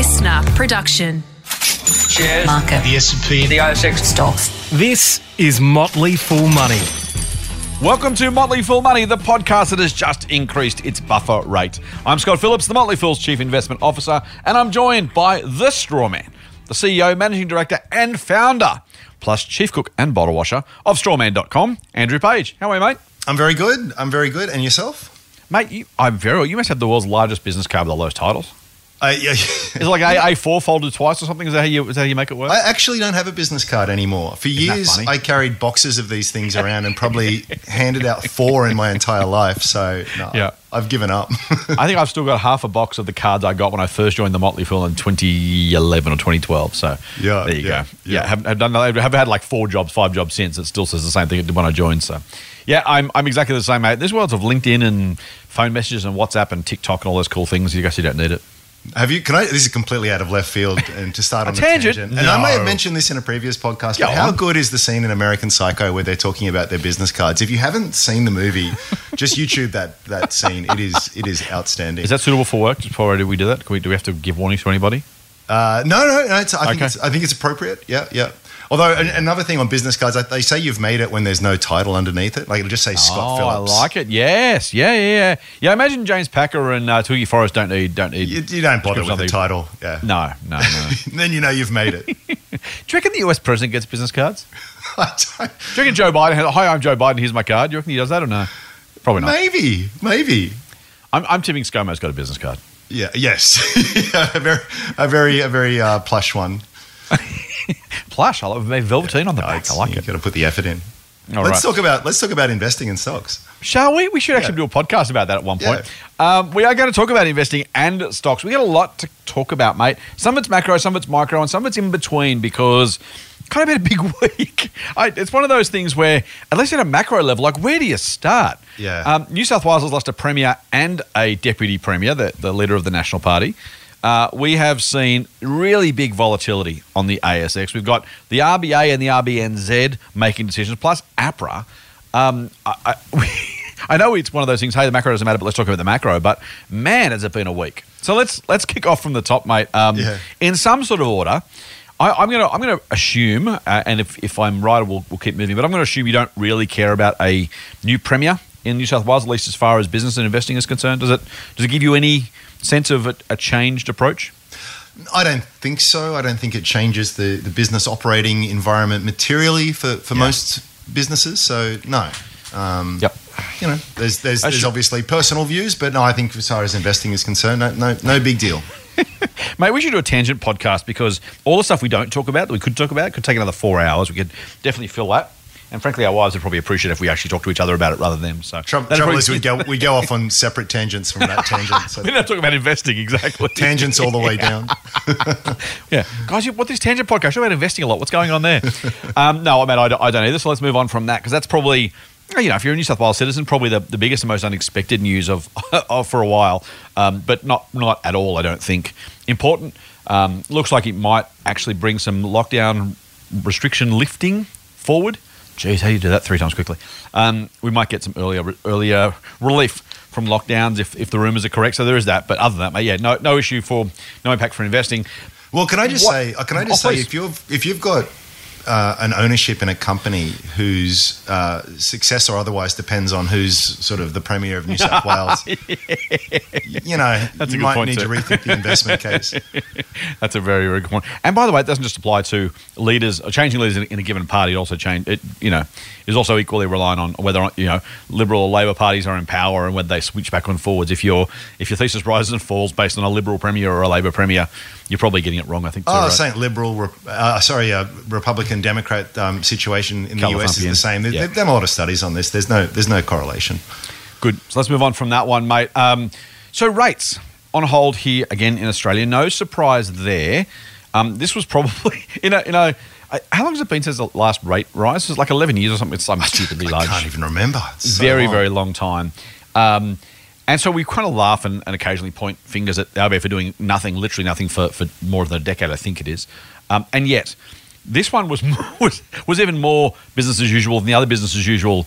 listener production. Shares. Market. The S&P. The ASX. Stocks. This is Motley Fool Money. Welcome to Motley Fool Money, the podcast that has just increased its buffer rate. I'm Scott Phillips, the Motley Fool's Chief Investment Officer, and I'm joined by the Strawman, the CEO, Managing Director, and Founder, plus Chief Cook and Bottle Washer of Strawman.com, Andrew Page. How are you, mate? I'm very good. I'm very good. And yourself? Mate, you, I'm very well. You must have the world's largest business card with all those titles. I, yeah, Is it like A- A4 folded twice or something? Is that how you, is that how you make it work? I actually don't have a business card anymore. For years. I carried boxes of these things around and probably handed out four in my entire life. So, no, Yeah. I've given up. I think I've still got half a box of the cards I got when I first joined the Motley Fool in 2011 or 2012. So Yeah, there you yeah, go. Yeah, yeah. have, have done. I've had like four jobs, five jobs since. It still says the same thing it did when I joined. So yeah, I'm I'm exactly the same, mate. There's worlds of LinkedIn and phone messages and WhatsApp and TikTok and all those cool things. You guess you don't need it. Have you? Can I? This is completely out of left field, and to start on a tangent? tangent. And I may have mentioned this in a previous podcast. Go But how on. good is the scene in American Psycho where they're talking about their business cards? If you haven't seen the movie, just YouTube that that scene. It is it is outstanding. Is that suitable for work? Just before we do that, we, do we have to give warnings to anybody? Uh, no, no, no. It's, I, think Okay. it's, I think it's appropriate. Yeah, yeah. Although an- another thing on business cards, they say you've made it when there's no title underneath it. Like it'll just say Scott oh, Phillips. I like it. Yes, yeah, yeah, yeah. Yeah, imagine James Packer and uh, Twiggy Forrest don't need don't need. You, you don't bother with the title. Yeah. no, no, no. then you know you've made it. do you reckon the US president gets business cards? I don't- Do you reckon Joe Biden? Hi, I'm Joe Biden. Here's my card. Do you reckon he does that or no? Probably not. maybe, maybe. I'm, I'm tipping ScoMo's got a business card. Yeah. Yes. a very, a very, a very uh, plush one. Plush. I love velveteen on the back. I like it. you it. Got to put the effort in. All let's right. talk about let's talk about investing in stocks. Shall we? We should actually do a podcast about that at one point. Um, we are going to talk about investing and stocks. We got a lot to talk about, mate. Some of it's macro, some of it's micro, and some of it's in between because kind of been a big week. I, it's one of those things where, at least at a macro level, like where do you start? Yeah. Um, New South Wales has lost a premier and a deputy premier, the, the leader of the National Party. Uh, we have seen really big volatility on the ASX. We've got the RBA and the RBNZ making decisions, plus APRA. Um, I, I, I know it's one of those things. Hey, the macro doesn't matter, but let's talk about the macro. But man, has it been a week. So let's let's kick off from the top, mate. Um, Yeah. In some sort of order. I, I'm gonna I'm gonna assume, uh, and if, if I'm right, we'll, we'll keep moving. But I'm gonna assume you don't really care about a new premier in New South Wales, at least as far as business and investing is concerned. Does it does it give you any sense of a, a changed approach? I don't think so. I don't think it changes the, the business operating environment materially for, for most businesses. So no. Um, Yep. You know, there's there's, there's should- obviously personal views, but no, I think as far as investing is concerned, no no, no big deal. Mate, we should do a tangent podcast because all the stuff we don't talk about that we could talk about could take another four hours. We could definitely fill that. And frankly, our wives would probably appreciate if we actually talk to each other about it rather than them. So Trouble, trouble probably- is we go we go off on separate tangents from that tangent. So We're not talking about investing exactly. tangents all the way down. Yeah, guys, you- what this tangent podcast? You're about investing a lot. What's going on there? um, no, I mean, I don't, I don't either. So let's move on from that because that's probably, you know, if you're a New South Wales citizen, probably the, the biggest and most unexpected news of, of for a while, um, but not not at all. I don't think important. Um, looks like it might actually bring some lockdown restriction lifting forward. Geez, how do you do that three times quickly? Um, we might get some earlier earlier relief from lockdowns if, if the rumours are correct. So there is that. But other than that, mate, yeah, no no issue for no impact for investing. Well, can I just What- say? uh, Can I just Oh, say please. if you've if you've got uh, an ownership in a company whose uh, success or otherwise depends on who's sort of the premier of New South Wales, you know, That's a you good might point need too. to rethink the investment case. That's a very, very good point. And by the way, it doesn't just apply to leaders, changing leaders in, in a given party. It also change, it, you know, is also equally reliant on whether you know Liberal or Labor parties are in power and whether they switch back and forwards. If your if your thesis rises and falls based on a Liberal premier or a Labor premier, you're probably getting it wrong. I think. too, Oh, right? saying liberal, uh, sorry, uh, Republican Democrat um, situation in the US is the same. There, yeah. They've done a lot of studies on this. There's no there's no correlation. Good. So let's move on from that one, mate. Um, so rates on hold here again in Australia. No surprise there. Um, this was probably you know you know. How long has it been since the last rate rise? It's like 11 years or something. It's so stupidly I large. can't even remember. So very, long. very long time. Um, and so we kind of laugh and, and occasionally point fingers at the RBA for doing nothing, literally nothing for, for more than a decade, I think it is. Um, and yet, This one was was was even more business as usual than the other business as usual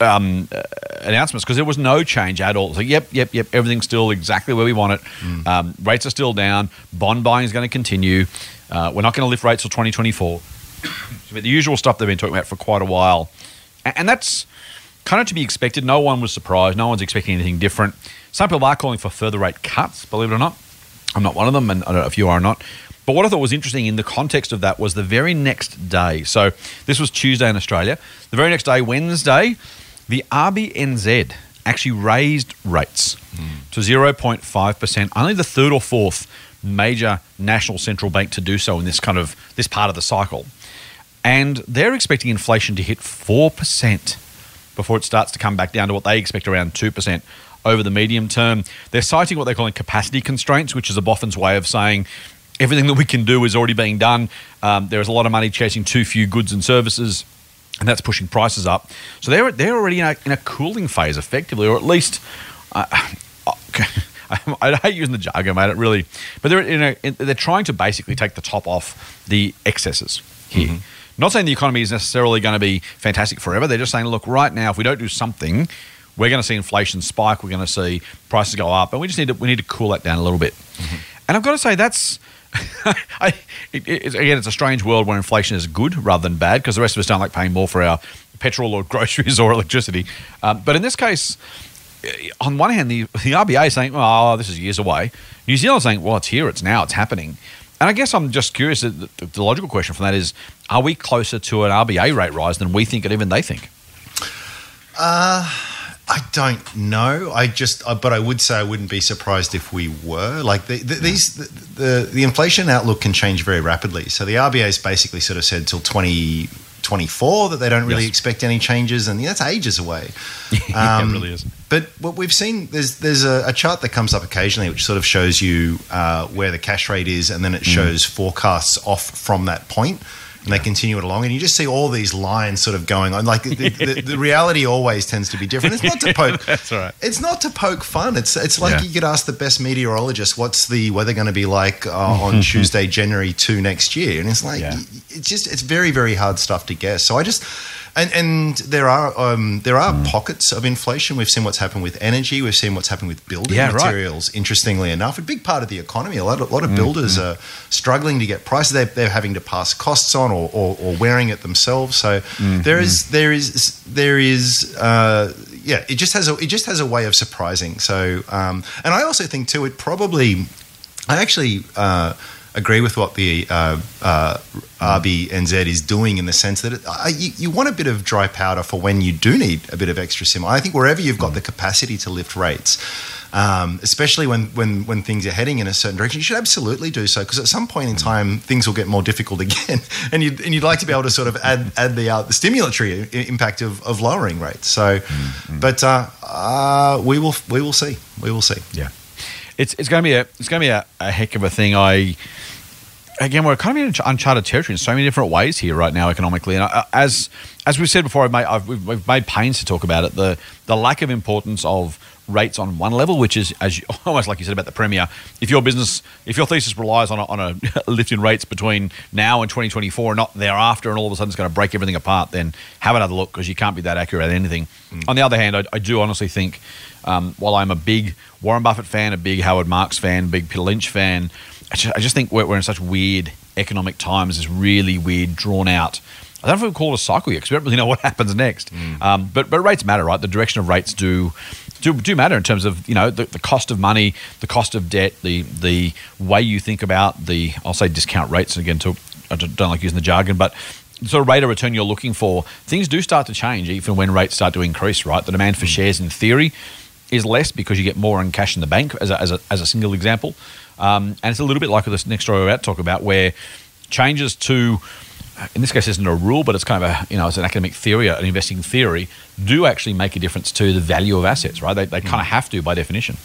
um, uh, announcements because there was no change at all. So yep, yep, yep, everything's still exactly where we want it. Mm. Um, rates are still down. Bond buying is going to continue. Uh, we're not going to lift rates till 2024. But the usual stuff they've been talking about for quite a while, and that's kind of to be expected. No one was surprised. No one's expecting anything different. Some people are calling for further rate cuts. Believe it or not, I'm not one of them, and I don't know if you are or not. But what I thought was interesting in the context of that was the very next day. So this was Tuesday in Australia. The very next day, Wednesday, the RBNZ actually raised rates hmm. to 0.5%. Only the third or fourth major national central bank to do so in this kind of this part of the cycle. And they're expecting inflation to hit 4% before it starts to come back down to what they expect around 2% over the medium term. They're citing what they're calling capacity constraints, which is a Boffin's way of saying everything that we can do is already being done. Um, there's a lot of money chasing too few goods and services, and that's pushing prices up. So they're, they're already in a, in a cooling phase, effectively, or at least. Uh, I hate using the jargon, mate. It really, but they're in a, they're trying to basically take the top off the excesses here. Not saying the economy is necessarily going to be fantastic forever. They're just saying, look, right now, if we don't do something, we're going to see inflation spike. We're going to see prices go up, and we just need to we need to cool that down a little bit. And I've got to say that's. I, it, it's, again, it's a strange world where inflation is good rather than bad because the rest of us don't like paying more for our petrol or groceries or electricity. Um, but in this case, eh, on one hand, the, the RBA is saying, oh, this is years away. New Zealand's saying, well, it's here, it's now, it's happening. And I guess I'm just curious, the, the, logical question from that is, are we closer to an RBA rate rise than we think and even they think? I don't know. I just, uh, but I would say I wouldn't be surprised if we were. Like the, the, these, the, the the inflation outlook can change very rapidly. So the RBA has basically sort of said till twenty twenty four that they don't really Yes. expect any changes, and that's ages away. Yeah, Um, it really is. But what we've seen, there's there's a, a chart that comes up occasionally, which sort of shows you uh, where the cash rate is, and then it shows forecasts off from that point, and they continue it along, and you just see all these lines sort of going on. Like the, the, the reality always tends to be different. It's not to poke. That's right. It's not to poke fun. It's it's like Yeah. you could ask the best meteorologist, what's the weather going to be like uh, on Tuesday, January two next year, and it's like Yeah. it's just it's very very hard stuff to guess. So I just. And, and there are um, there are pockets of inflation. We've seen what's happened with energy. We've seen what's happened with building Yeah, right. materials. Interestingly enough, a big part of the economy. A lot of, a lot of builders are struggling to get prices. They're, they're having to pass costs on or, or, or wearing it themselves. So there is there is there is uh, yeah. It just has a it just has a way of surprising. So um, and I also think too. It probably I actually uh, agree with what the uh, uh, RBNZ is doing in the sense that it, uh, you, you want a bit of dry powder for when you do need a bit of extra sim. I think wherever you've got the capacity to lift rates, um, especially when, when, when things are heading in a certain direction, you should absolutely do so because at some point in time things will get more difficult again, and you'd, and you'd like to be able to sort of add, add the, uh, the stimulatory impact of, of lowering rates. So, but uh, uh, we will we will see we will see. Yeah, it's it's going to be a it's going to be a, a heck of a thing. I again, we're kind of in uncharted territory in so many different ways here right now economically, and uh, as as we've said before, I've made, I've, we've, we've made pains to talk about it. The the lack of importance of rates on one level, which is as you, almost like you said about the premier. If your business, if your thesis relies on a, on a lift in rates between now and 2024, and not thereafter, and all of a sudden it's going to break everything apart, then have another look because you can't be that accurate at anything. On the other hand, I, I do honestly think, um, while I'm a big Warren Buffett fan, a big Howard Marks fan, big Peter Lynch fan, I just, I just think we're, we're in such weird economic times. This really weird, drawn out. I don't know if we call it a cycle yet because we don't really know what happens next. Um, but but rates matter, right? The direction of rates do do, do matter in terms of you know the, the cost of money, the cost of debt, the the way you think about the I'll say discount rates. And again, to, I don't don't like using the jargon, but the sort of rate of return you're looking for, things do start to change even when rates start to increase, right? The demand for shares, in theory, is less because you get more in cash in the bank, as a, as a, as a single example. Um, and it's a little bit like this next story we're about to talk about, where changes to, in this case, isn't a rule, but it's kind of a, you know, it's an academic theory, an investing theory, do actually make a difference to the value of assets, right? They, they kind of have to by definition.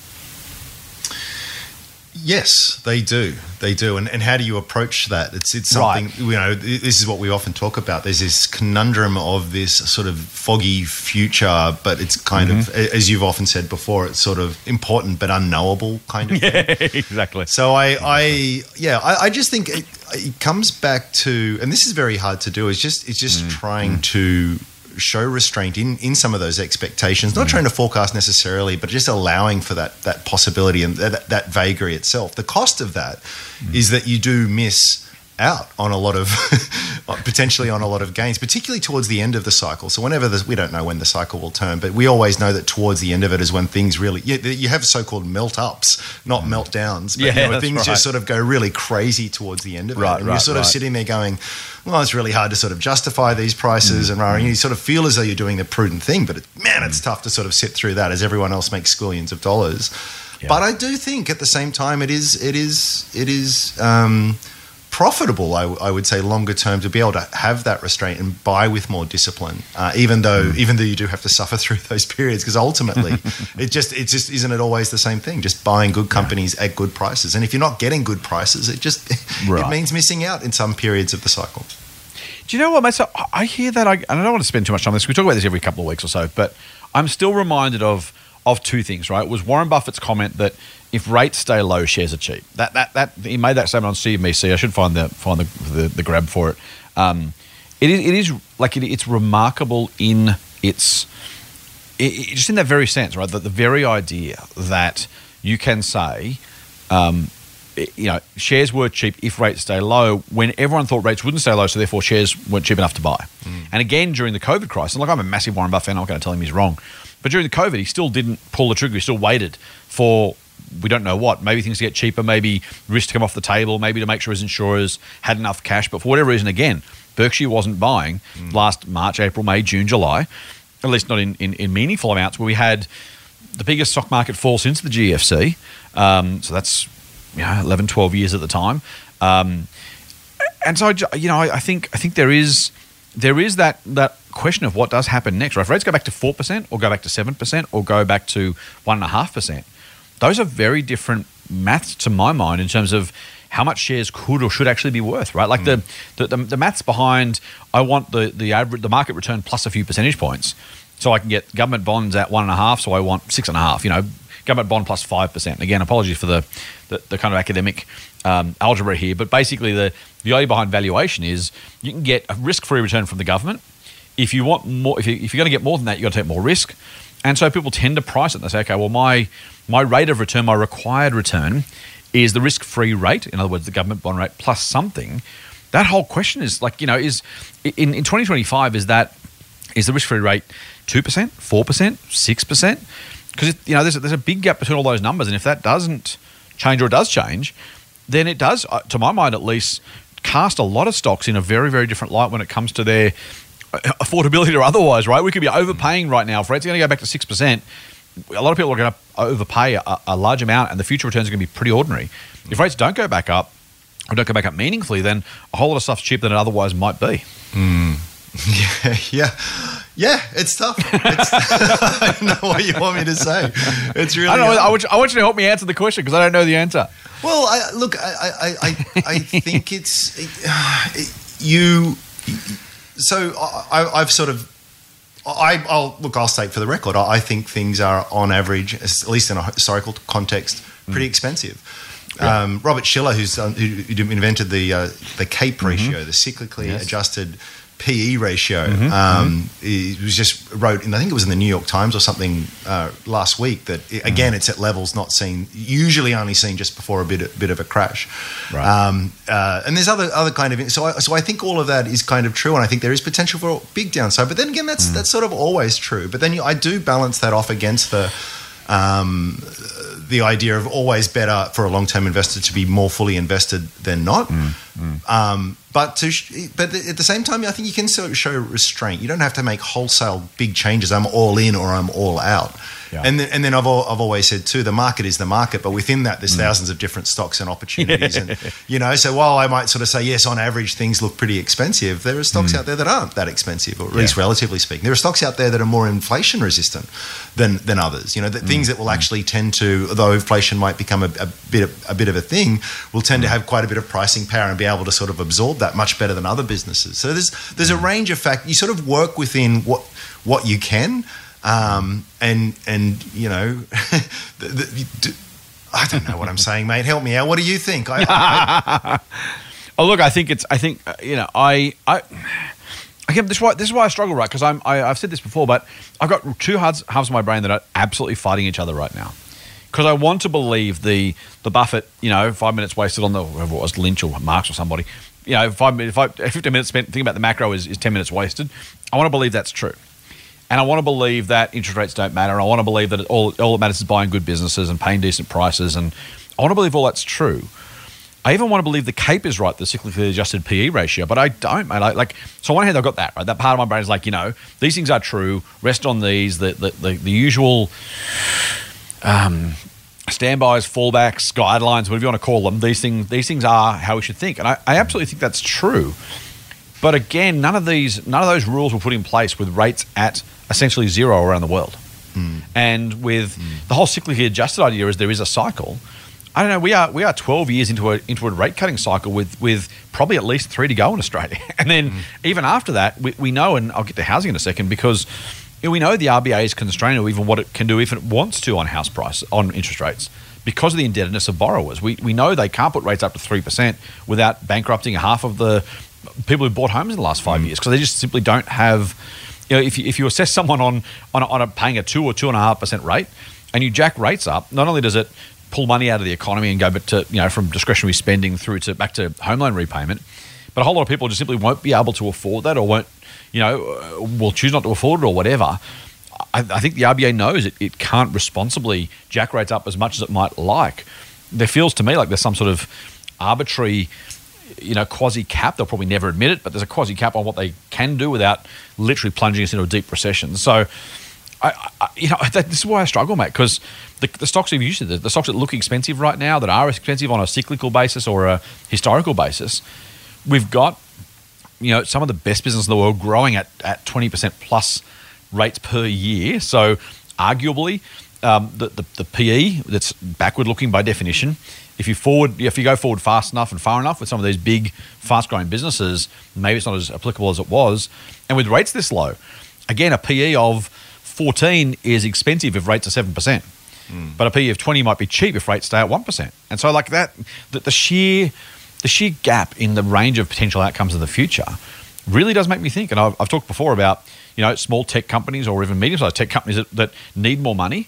Yes, they do. They do. And, and how do you approach that? It's it's something Right. you know. This is what we often talk about. There's this conundrum of this sort of foggy future, but it's kind of, Mm-hmm. as you've often said before, it's sort of important but unknowable kind of thing. exactly. So I, I yeah, I, I just think it, it comes back to, and this is very hard to do. It's just it's just trying to show restraint in in some of those expectations. Not trying to forecast necessarily, but just allowing for that that possibility and that, that vagary itself. The cost of that is that you do miss out on a lot of potentially on a lot of gains, particularly towards the end of the cycle. So whenever the, we don't know when the cycle will turn, but we always know that towards the end of it is when things really you, you have so-called melt ups, not meltdowns. But Yeah, you know, things right. just sort of go really crazy towards the end of it, Right, and you're right, sort of sitting there going, "Well, it's really hard to sort of justify these prices," Mm, and and you sort of feel as though you're doing the prudent thing, but it, man, it's Mm. tough to sort of sit through that as everyone else makes squillions of dollars. Yeah. But I do think at the same time it is it is it is. Um, profitable, I, I would say, longer term to be able to have that restraint and buy with more discipline, uh, even though Mm. even though you do have to suffer through those periods, because ultimately, it just it just isn't it always the same thing? Just buying good companies at good prices, and if you're not getting good prices, it just Right. it means missing out in some periods of the cycle. Do you know what, mate? So I- I hear that, I, and I don't want to spend too much time on this. We talk about this every couple of weeks or so, but I'm still reminded of of two things. Right, was Warren Buffett's comment that if rates stay low, shares are cheap. That that that he made that statement on CNBC. I should find the find the the, the grab for it. Um, it is it is like it, it's remarkable in its it, it- just in that very sense, right? That the very idea that you can say, um, you know, shares were cheap if rates stay low when everyone thought rates wouldn't stay low, so therefore shares weren't cheap enough to buy. And again, during the COVID crisis, and like I'm a massive Warren Buffett fan, I'm not going to tell him he's wrong, but during the COVID, he still didn't pull the trigger. He still waited for we don't know what. Maybe things to get cheaper, maybe risk to come off the table, maybe to make sure his insurers had enough cash. But for whatever reason, again, Berkshire wasn't buying last March, April, May, June, July, at least not in, in, in meaningful amounts, where we had the biggest stock market fall since the GFC. Um, so that's you know, 11, 12 years at the time. Um, and so, you know, I, I think I think there is there is that that question of what does happen next. Right? If rates go back to four percent, or go back to seven percent, or go back to one and a half percent, those are very different maths to my mind in terms of how much shares could or should actually be worth. Right? Like the, the the the maths behind I want the the average the market return plus a few percentage points, so I can get government bonds at one and a half. So I want six and a half. You know. Government bond plus plus five percent. Again, apologies for the, the, the kind of academic um, algebra here, but basically the, the idea behind valuation is you can get a risk-free return from the government. If you want more, if, you, if you're going to get more than that, you've got to take more risk, and so people tend to price it. They say, okay, well my my rate of return, my required return, is the risk-free rate. In other words, the government bond rate plus something. That whole question is like you know is in in 2025 is that is the rate two percent, four percent, six percent? Because you know there's a, there's a big gap between all those numbers, and if that doesn't change or does change, then it does, uh, to my mind at least, cast a lot of stocks in a very very different light when it comes to their affordability or otherwise. Right, we could be overpaying right now. If rates are going to go back to six percent, a lot of people are going to overpay a, a large amount, and the future returns are going to be pretty ordinary. If rates don't go back up, or don't go back up meaningfully, then a whole lot of stuff's cheaper than it otherwise might be. Hmm. Yeah, yeah, yeah. It's tough. It's, I don't know what you want me to say. It's really. I don't know. I want, you, I want you to help me answer the question because I don't know the answer. Well, I, look, I, I, I, I think it's it, you. So I, I've sort of. I, I'll look. I'll state for the record. I I think things are, on average, at least in a historical context, pretty expensive. Um, Robert Shiller, who's um, who, invented the uh, the CAPE ratio, the cyclically Yes. adjusted PE ratio, um, he was just wrote, and I think it was in the New York Times or something uh, last week that it, again it's at levels not seen, usually only seen just before a bit a bit of a crash. Right. Um, uh, and there's other other kind of so I, so I think all of that is kind of true, and I think there is potential for a big downside. But then again, that's that's sort of always true. But then you, I do balance that off against the. Um, the idea of always better for a long term investor to be more fully invested than not. Mm. Um, but to sh- but at the same time, I think you can show restraint. You don't have to make wholesale big changes. I'm all in or I'm all out. Yeah. And then, and then I've I've always said too, the market is the market, but within that, there's mm. thousands of different stocks and opportunities. and you know, so while I might sort of say yes, on average things look pretty expensive, there are stocks mm. out there that aren't that expensive, or at least relatively speaking. There are stocks out there that are more inflation resistant than than others. You know, that things that will actually tend to, though inflation might become a, a bit of, a bit of a thing, will tend to have quite a bit of pricing power and be able to sort of absorb that much better than other businesses. So there's there's a range of fact. You sort of work within what what you can. Um, and and you know, the, the, I don't know what I'm saying, mate. Help me out. What do you think? I, I, Oh, look, I think it's. I think uh, you know. I. I. Again, this is why this is why I struggle, right? Because I'm. I, I've said this before, but I've got two halves, halves of my brain that are absolutely fighting each other right now. Because I want to believe the the Buffett, you know, five minutes wasted on the whoever it was, Lynch or Marks or somebody. You know, five minutes, five, fifteen minutes spent thinking about the macro is, is ten minutes wasted. I want to believe that's true. And I want to believe that interest rates don't matter. And I want to believe that all, all that matters is buying good businesses and paying decent prices. And I want to believe all that's true. I even want to believe the CAPE is right, the cyclically adjusted PE ratio, but I don't, mate. I, like, so on one hand, I've got that, right? That part of my brain is like, you know, these things are true. Rest on these. The the, the, the usual um, standbys, fallbacks, guidelines, whatever you want to call them. These things, these things are how we should think, and I, I absolutely think that's true. But again, none of these, none of those rules were put in place with rates at essentially zero around the world. Hmm. And with hmm. the whole cyclically adjusted idea is there is a cycle. I don't know. We are we are twelve years into a into a rate cutting cycle with with probably at least three to go in Australia, and then hmm. even after that, we, we know, and I'll get to housing in a second because you know, we know the RBA is constrained or even what it can do if it wants to on house price on interest rates because of the indebtedness of borrowers. We we know they can't put rates up to three percent without bankrupting half of the people who bought homes in the last five mm. years because they just simply don't have you know, if you, if you assess someone on on, a, on a paying a two or two and a half percent rate, and you jack rates up, not only does it pull money out of the economy and go back to you know from discretionary spending through to back to home loan repayment, but a whole lot of people just simply won't be able to afford that or won't you know will choose not to afford it or whatever. I, I think the RBA knows it, it can't responsibly jack rates up as much as it might like. There feels to me like there's some sort of arbitrary you know, quasi cap. They'll probably never admit it, but there's a quasi cap on what they can do without literally plunging us into a deep recession. So, I, I you know, that, this is why I struggle, mate, because the, the stocks we've used, the, the stocks that look expensive right now, that are expensive on a cyclical basis or a historical basis, we've got, you know, some of the best business in the world growing at, at 20% plus rates per year. So, arguably, um, the, the, the PE that's backward looking by definition. If you forward, if you go forward fast enough and far enough with some of these big, fast growing businesses, maybe it's not as applicable as it was. And with rates this low, again, a PE of 14 is expensive if rates are 7%. But a PE of 20 might be cheap if rates stay at 1%. And so, like that, the, the sheer the sheer gap in the range of potential outcomes in the future really does make me think. And I've, I've talked before about you know small tech companies or even medium sized tech companies that, that need more money.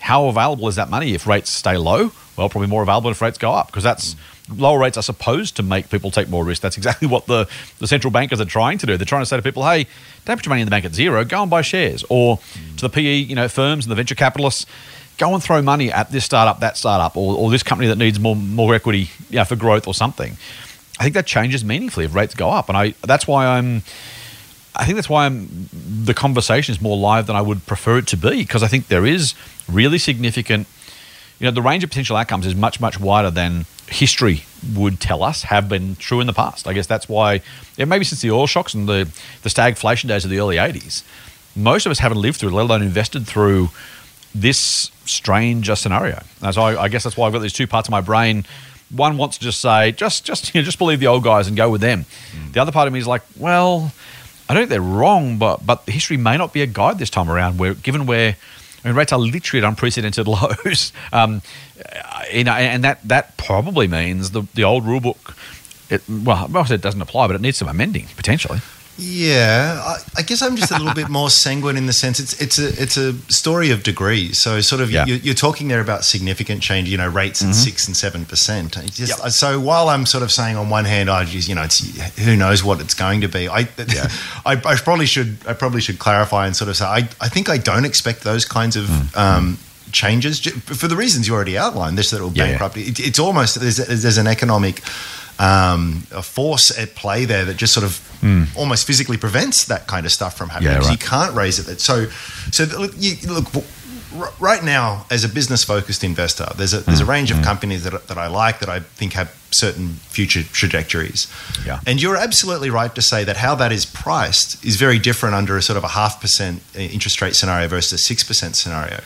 How available is that money if rates stay low? Well, probably more available if rates go up because that's lower rates are supposed to make people take more risk. That's exactly what the, the central bankers are trying to do. They're trying to say to people, hey, don't put your money in the bank at zero, go and buy shares. Or to the PE, you know, firms and the venture capitalists, go and throw money at this startup, that startup, or, or this company that needs more more equity you know, for growth or something. I think that changes meaningfully if rates go up, and I that's why I'm. I think that's why I'm, the conversation is more live than I would prefer it to be because I think there is really significant. You know, the range of potential outcomes is much much wider than history would tell us have been true in the past. I guess that's why, yeah, maybe since the oil shocks and the the stagflation days of the early '80s, most of us haven't lived through, let alone invested through this strange uh, scenario. And so I, I guess that's why I've got these two parts of my brain. One wants to just say, just just you know, just believe the old guys and go with them. The other part of me is like, well, I don't think they're wrong, but but history may not be a guide this time around. Where given where I mean, rates are literally at unprecedented lows, um, you know, and that that probably means the the old rule book. It, well, it doesn't apply, but it needs some amending potentially. Yeah, I, I guess I'm just a little bit more sanguine in the sense it's it's a it's a story of degrees. So sort of Yeah. you, you're talking there about significant change. You know, rates at six and seven percent. Yep. so while I'm sort of saying on one hand, I just you know, it's who knows what it's going to be. I, I I probably should I probably should clarify and sort of say I I think I don't expect those kinds of. Mm. Um, Changes for the reasons you already outlined. This that will Yeah, yeah. It, it's almost there's, there's an economic um, a force at play there that just sort of hmm. almost physically prevents that kind of stuff from happening Yeah, because right. you can't raise it. So, so look, you, look right now as a business focused investor, there's a there's a hmm. range of hmm. companies that, that I like that I think have certain future trajectories. Yeah. And you're absolutely right to say that how that is priced is very different under a sort of a half percent interest rate scenario versus a six percent scenario.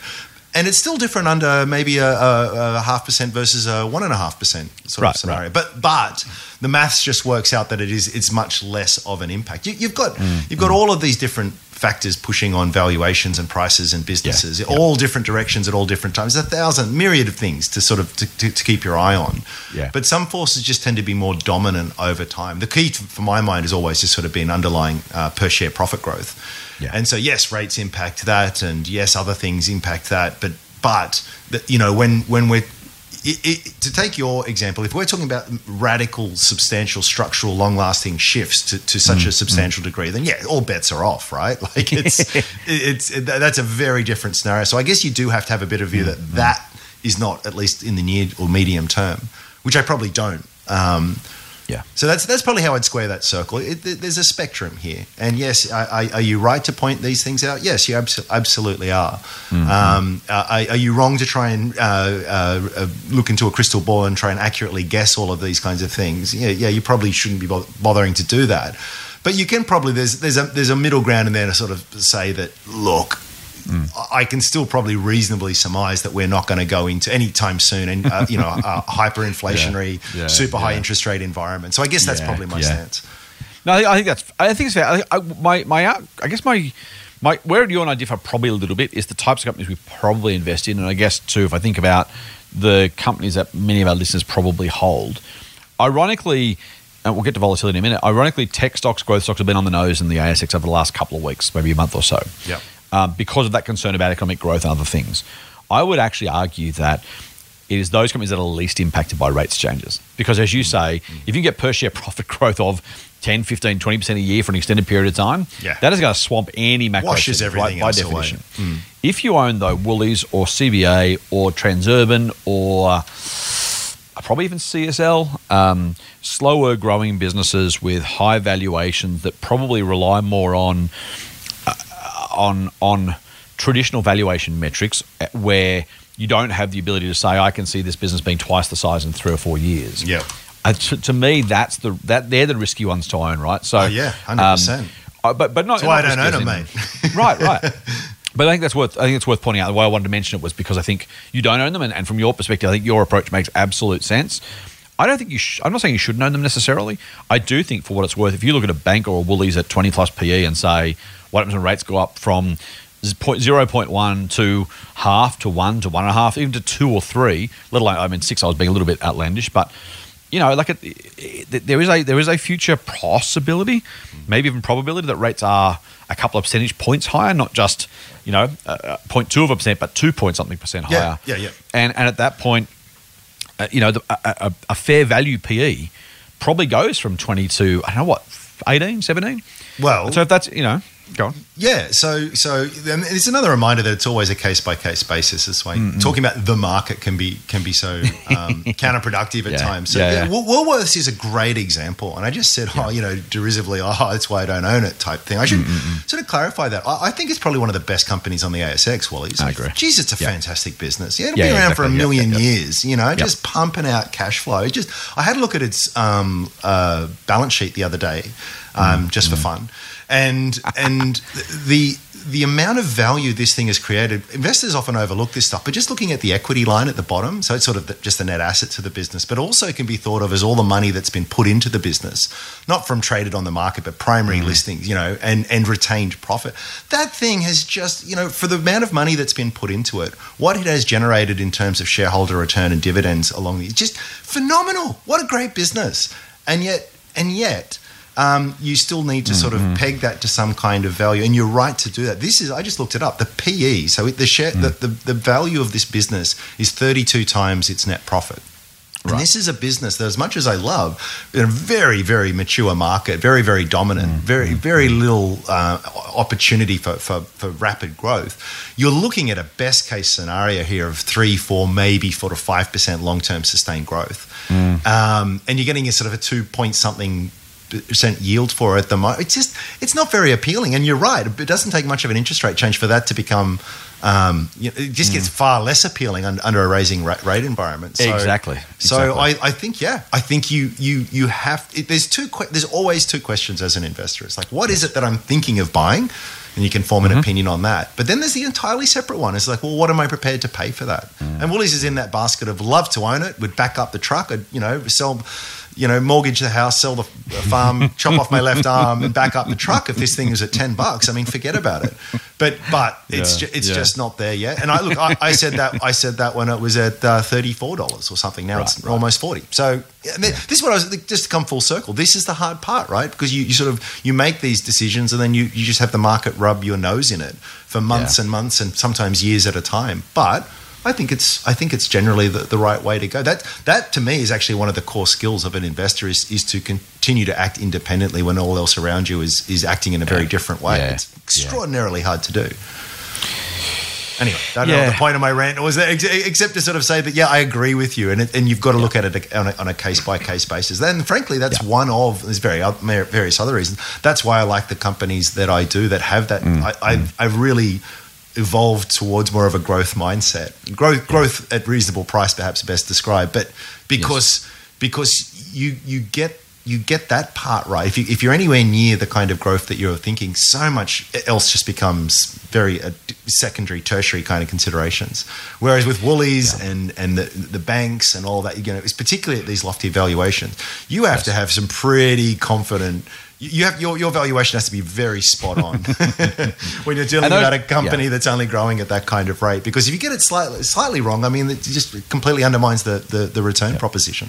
And it's still different under maybe a, a, a half percent versus a one and a half percent sort Right, of scenario. right. But but the maths just works out that it is it's much less of an impact. You, you've got Mm, you've got all of these different factors pushing on valuations and prices and businesses, all different directions at all different times. A thousand myriad of things to sort of to, to, to keep your eye on. Yeah. But some forces just tend to be more dominant over time. The key, to, for my mind, has always just sort of been underlying uh, per share profit growth. Yeah. And so, yes, rates impact that, and yes, other things impact that. But but you know when when we're it, it, to take your example, if we're talking about radical, substantial, structural, long-lasting shifts to, to such Mm, a substantial degree, then yeah, all bets are off, right? Like it's it's it, that's a very different scenario. So I guess you do have to have a bit of view Mm, that that is not at least in the near or medium term, which I probably don't. Um, Yeah. so that's that's probably how I'd square that circle. It, there- there's a spectrum here, and yes, I, I, are you right to point these things out? Yes, you abso- absolutely are. Um, are, are you wrong to try and uh, uh, uh, look into a crystal ball and try and accurately guess all of these kinds of things? Yeah, yeah, you probably shouldn't be bo- bothering to do that. But you can probably there's there's a there's a middle ground in there to sort of say that look. I can still probably reasonably surmise that we're not going to go into any time soon, and uh, you know, a hyperinflationary, Yeah, yeah, super high yeah. interest rate environment. So I guess that's Yeah, probably my yeah. stance. No, I think, I think that's. I think it's fair. I, I, my my I guess my my where you and I differ probably a little bit is the types of companies we probably invest in, and I guess too if I think about the companies that many of our listeners probably hold. Ironically, and we'll get to volatility in a minute. Ironically, tech stocks, growth stocks have been on the nose in the ASX over the last couple of weeks, maybe a month or so. Yep. Um, because of that concern about economic growth and other things. I would actually argue that it is those companies that are least impacted by rates changes. Because as you say, if you get per share profit growth of 10, 15, 20% a year for an extended period of time, Yeah. that is going to swamp any macro Washes everything by, by definition. If you own, though, Woolies or CBA or Transurban or uh, probably even CSL, um, slower growing businesses with high valuations that probably rely more on on on traditional valuation metrics uh, where you don't have the ability to say I can see this business being twice the size in three or four years. Yeah. Uh, to, to me, that's the that they're the risky ones to own, right? So Oh, yeah, 100%. um, uh, but but not That's why I don't own them, in- right, right. But I think that's worth. I think it's worth pointing out. The way I wanted to mention it was because I think you don't own them, and, and from your perspective, I think your approach makes absolute sense. I don't think you. Sh- I'm not saying you shouldn't own them necessarily. I do think, for what it's worth, if you look at a bank or a Woolies at 20 plus PE and say, what happens when rates go up from zero point one to half to one to one and a half, even to two or three, let alone I mean six. I was being a little bit outlandish, but you know, like it, it, there is a there is a future possibility, maybe even probability that rates are a couple of percentage points higher, not just you know uh, uh, 0.2 of a percent, but two point something percent Yeah, higher. yeah, yeah. And and at that point, uh, you know, the, a, a, a fair value PE probably goes from 20 to I don't know what 18, 17. Well, So if that's you know, go on. Yeah, so so and it's another reminder that it's always a case by case basis. This way, talking about the market can be can be so um, counterproductive at Yeah, times. So yeah, yeah. Woolworths is a great example, and I just said, oh, you know, derisively, oh, that's why I don't own it, type thing. I should sort of clarify that. I, I think it's probably one of the best companies on the ASX. Woolies, I agree. Geez, it's a fantastic business. Yeah, it'll be around for a exactly. Yep, million yep, yep. years. You know, just pumping out cash flow. It just I had a look at its um, uh, balance sheet the other day, um, just for fun, and and the the amount of value this thing has created. Investors often overlook this stuff, but just looking at the equity line at the bottom, so it's sort of the, just the net assets of the business, but also can be thought of as all the money that's been put into the business, not from traded on the market, but primary mm. listings, you know, and and retained profit. That thing has just, you know, for the amount of money that's been put into it, what it has generated in terms of shareholder return and dividends along the, just phenomenal. What a great business, and yet, and yet um, you still need to sort Mm-hmm. of peg that to some kind of value. And you're right to do that. This is, I just looked it up, the PE. So the share, Mm. the, the, the value of this business is 32 times its net profit. And this is a business that, as much as I love, in a very, very mature market, very, very dominant, Mm. very, very little uh, opportunity for, for, for rapid growth. You're looking at a best case scenario here of three, four, maybe four to five percent long term sustained growth, Mm. um, and you're getting a sort of a two point something percent yield for it at the moment. It's just it's not very appealing. And you're right; it doesn't take much of an interest rate change for that to become. Um, you know, it just Mm. gets far less appealing un- under a raising ra- rate environment. So, Exactly. So Exactly. I, I think yeah, I think you you you have. It, there's two. que- There's always two questions as an investor. It's like, what is it that I'm thinking of buying? And you can form Mm-hmm. an opinion on that. But then there's the entirely separate one. It's like, well, what am I prepared to pay for that? Mm. And Woolies is in that basket of love to own it, would back up the truck, I'd, you know, sell, you know, mortgage the house, sell the farm, chop off my left arm, and back up the truck if this thing is at ten bucks. I mean, forget about it. But but it's Yeah, ju- it's yeah. just not there yet. And I look, I, I said that I said that when it was at uh, thirty four dollars or something. Now it's Right, right. almost forty. So yeah, this is what I was just to come full circle. This is the hard part, right? Because you, you sort of you make these decisions and then you you just have the market rub your nose in it for months and months and sometimes years at a time. But I think it's I think it's generally the, the right way to go. That that to me is actually one of the core skills of an investor is is to continue to act independently when all else around you is is acting in a very different way. Yeah. It's extraordinarily hard to do. Anyway, I don't know Yeah. what the point of my rant was there, ex- except to sort of say that yeah, I agree with you, and it, and you've got to look at it on a, on a case by case basis. Then, frankly, that's Yeah. one of there's very various other reasons. That's why I like the companies that I do that have that. Mm. I, I've, I've really evolved towards more of a growth mindset. Growth, growth at reasonable price, perhaps best described, but because because you you get you get that part right. If you if you're anywhere near the kind of growth that you're thinking, so much else just becomes very uh, secondary, tertiary kind of considerations. Whereas with Woolies and and the, the banks and all that, you know, it's particularly at these lofty valuations, you have to have some pretty confident. You have your, your valuation has to be very spot on when you're dealing about a company yeah. that's only growing at that kind of rate. Because if you get it slightly slightly wrong, I mean, it just completely undermines the the, the return proposition.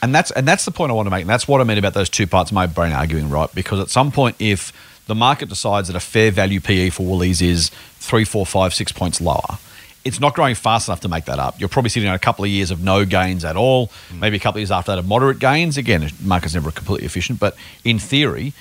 And that's and that's the point I want to make. And that's what I mean about those two parts of my brain arguing, right? Because at some point, if the market decides that a fair value PE for Woolies is three, four, five, six points lower, it's not growing fast enough to make that up. You're probably sitting on a couple of years of no gains at all, mm. maybe a couple of years after that of moderate gains. Again, market's never completely efficient, but in theory,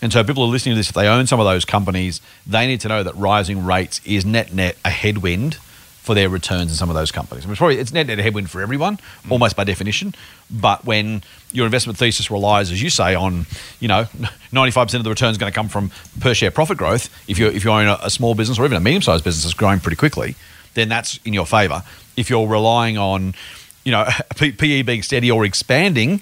and so people are listening to this, if they own some of those companies, they need to know that rising rates is net net a headwind for their returns in some of those companies. I mean, it's probably it's net net a headwind for everyone, mm. almost by definition. But when your investment thesis relies, as you say, on you know ninety five percent of the return is going to come from per share profit growth, if you if you own a, a small business or even a medium sized business that's growing pretty quickly, then that's in your favour. If you're relying on you know PE being steady or expanding.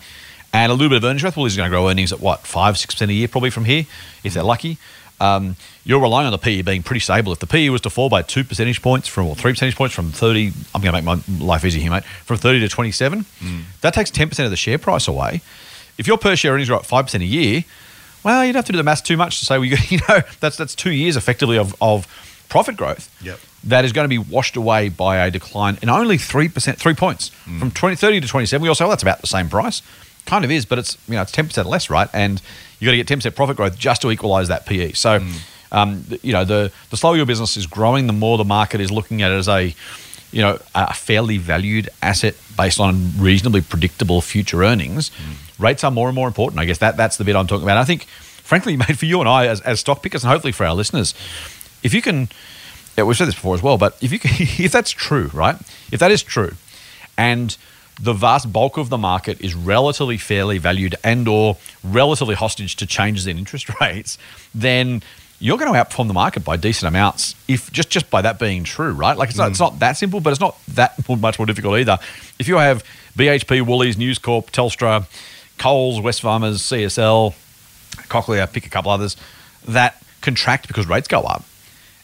And a little bit of earnings growth, well, he's going to grow earnings at what five, six percent a year, probably from here, if they're lucky. Um, you're relying on the PE being pretty stable. If the PE was to fall by two percentage points from or three percentage points from 30, I'm going to make my life easy here, mate, from 30 to 27, that takes 10% of the share price away. If your per share earnings are up 5% a year, well, you'd have to do the maths too much to say, well, you, you know, that's, that's two years effectively of, of profit growth. Yep. That is going to be washed away by a decline in only 3%, three points. Hmm. From 20, 30 to 27, we all say, well, that's about the same price. Kind of is, but it's you know it's ten percent less, right? And you got to get ten percent profit growth just to equalise that PE. So, hmm. um, you know, the the slower your business is growing, the more the market is looking at it as a you know a fairly valued asset based on reasonably predictable future earnings. Hmm. Rates are more and more important. I guess that that's the bit I'm talking about. I think, frankly, made for you and I as, as stock pickers, and hopefully for our listeners, if you can, yeah, we've said this before as well, but if you can, if that's true, right? If that is true, and the vast bulk of the market is relatively fairly valued and or relatively hostage to changes in interest rates, then you're going to outperform the market by decent amounts if just just by that being true, right? Like it's not, it's mm. not that simple, but it's not that much more difficult either. If you have BHP, Woolies, News Corp, Telstra, Coles, Wesfarmers, CSL, Cochlear, pick a couple others that contract because rates go up,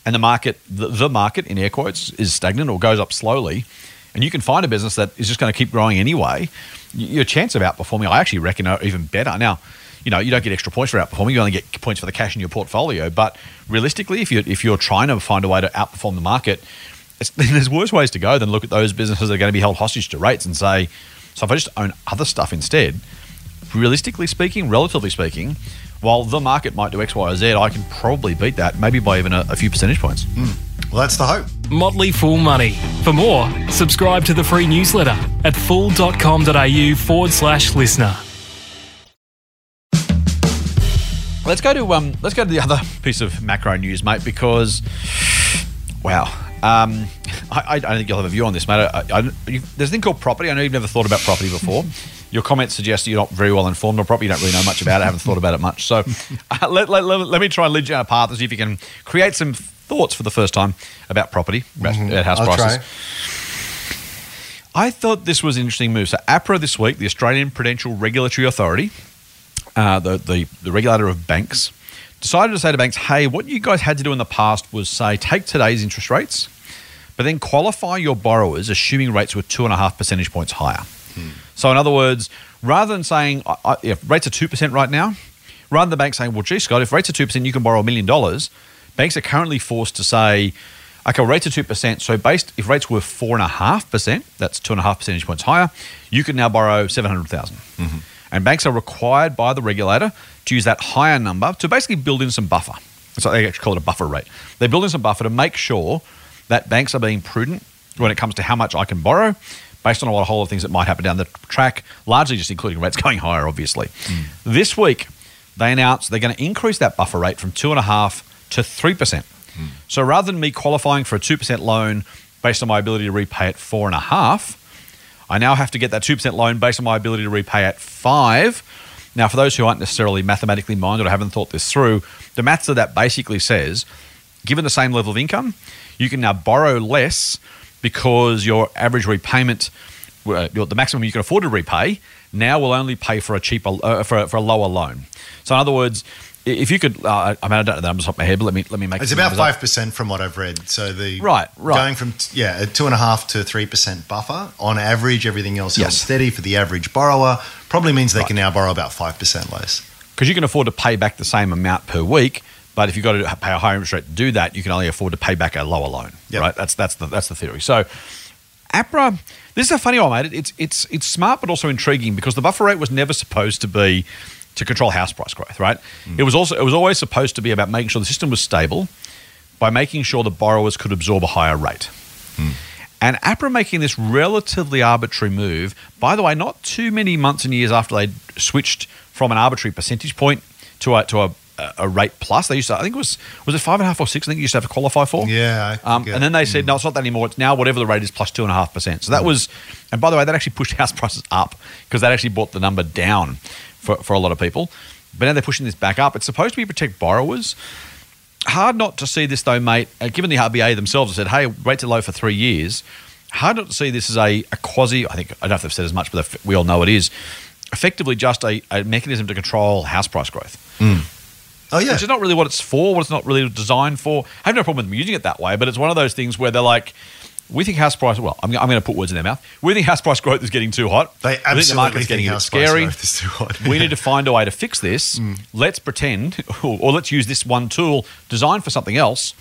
and the market, the, the market in air quotes, is stagnant or goes up slowly, and you can find a business that is just going to keep growing anyway, your chance of outperforming, I actually reckon, are even better. Now, you know, you don't get extra points for outperforming; you only get points for the cash in your portfolio. But realistically, if you're if you're trying to find a way to outperform the market, there's worse ways to go than look at those businesses that are going to be held hostage to rates and say, so if I just own other stuff instead, realistically speaking, relatively speaking, while the market might do X, Y, or Z, I can probably beat that, maybe by even a, a few percentage points. Well, that's the hope. Motley Fool Money. For more, subscribe to the free newsletter at fool.com.au forward slash listener. Let's go to um, let's go to the other piece of macro news, mate, because wow, um, I, I don't think you'll have a view on this, mate. I, I, you, there's a thing called property. I know you've never thought about property before. Your comments suggest you're not very well informed on property. You don't really know much about it. haven't thought about it much. So uh, let, let, let, let me try and lead you down a path and see if you can create some thoughts for the first time about property, about, about house I'll prices. try. I thought this was an interesting move. So APRA this week, the Australian Prudential Regulatory Authority, uh, the, the the regulator of banks, decided to say to banks, "Hey, what you guys had to do in the past was say take today's interest rates, but then qualify your borrowers assuming rates were two and a half percentage points higher." So in other words, rather than saying I, I, if rates are two percent right now, rather than the bank saying, "Well, gee, Scott, if rates are two percent, you can borrow a million dollars," banks are currently forced to say. Okay, rates are two percent. So, based if rates were four and a half percent, that's two and a half percentage points higher. You can now borrow seven hundred mm-hmm. and banks are required by the regulator to use that higher number to basically build in some buffer. So they actually call it a buffer rate. They build in some buffer to make sure that banks are being prudent when it comes to how much I can borrow, based on a whole lot of things that might happen down the track, largely just including rates going higher, obviously. Hmm. This week, they announced they're going to increase that buffer rate from two and a half to three percent. Hmm. So rather than me qualifying for a two percent loan based on my ability to repay at four and a half, I now have to get that 2% loan based on my ability to repay at five. Now, for those who aren't necessarily mathematically minded or haven't thought this through, the maths of that basically says given the same level of income, you can now borrow less because your average repayment, uh, the maximum you can afford to repay, now will only pay for a cheaper, uh, for, a- for a lower loan. So, in other words, if you could, uh, I mean, I don't know the numbers off my head, but let me let me make It's about five percent from what I've read. So the Right, right. going from yeah two and a half to three percent buffer on average. Everything else held steady for the average borrower. Probably means they can now borrow about five percent less. because you can afford to pay back the same amount per week. But if you've got to pay a higher interest rate to do that, you can only afford to pay back a lower loan. Yep. Right? That's that's the that's the theory. So, APRA, this is a funny one, mate. It's it's it's smart but also intriguing because the buffer rate was never supposed to be to control house price growth, right? Mm. It was also it was always supposed to be about making sure the system was stable by making sure the borrowers could absorb a higher rate. Mm. And APRA making this relatively arbitrary move, by the way, not too many months and years after they switched from an arbitrary percentage point to a to a, a rate plus. They used to, I think it was was it five and a half or six? I think you used to have to qualify for. Yeah, Um, and then they said, no, it's not that anymore. It's now whatever the rate is plus two and a half percent. So that was, and by the way, that actually pushed house prices up because that actually brought the number down for, for a lot of people. But now they're pushing this back up. It's supposed to be protect borrowers. Hard not to see this though, mate. Uh, given the RBA themselves have said, "Hey, rates are low for three years," hard not to see this as a, a quasi. I think I don't know if they've said as much, but we all know it is effectively just a, a mechanism to control house price growth, Oh yeah, which is not really what it's for. What it's not really designed for. I have no problem with them using it that way, but it's one of those things where they're like. We think house price. Well, I'm, I'm going to put words in their mouth. We think house price growth is getting too hot. They we think the absolutely market's think getting house price scary. growth is too hot. we need to find a way to fix this. Mm. Let's pretend, or, or let's use this one tool designed for something else,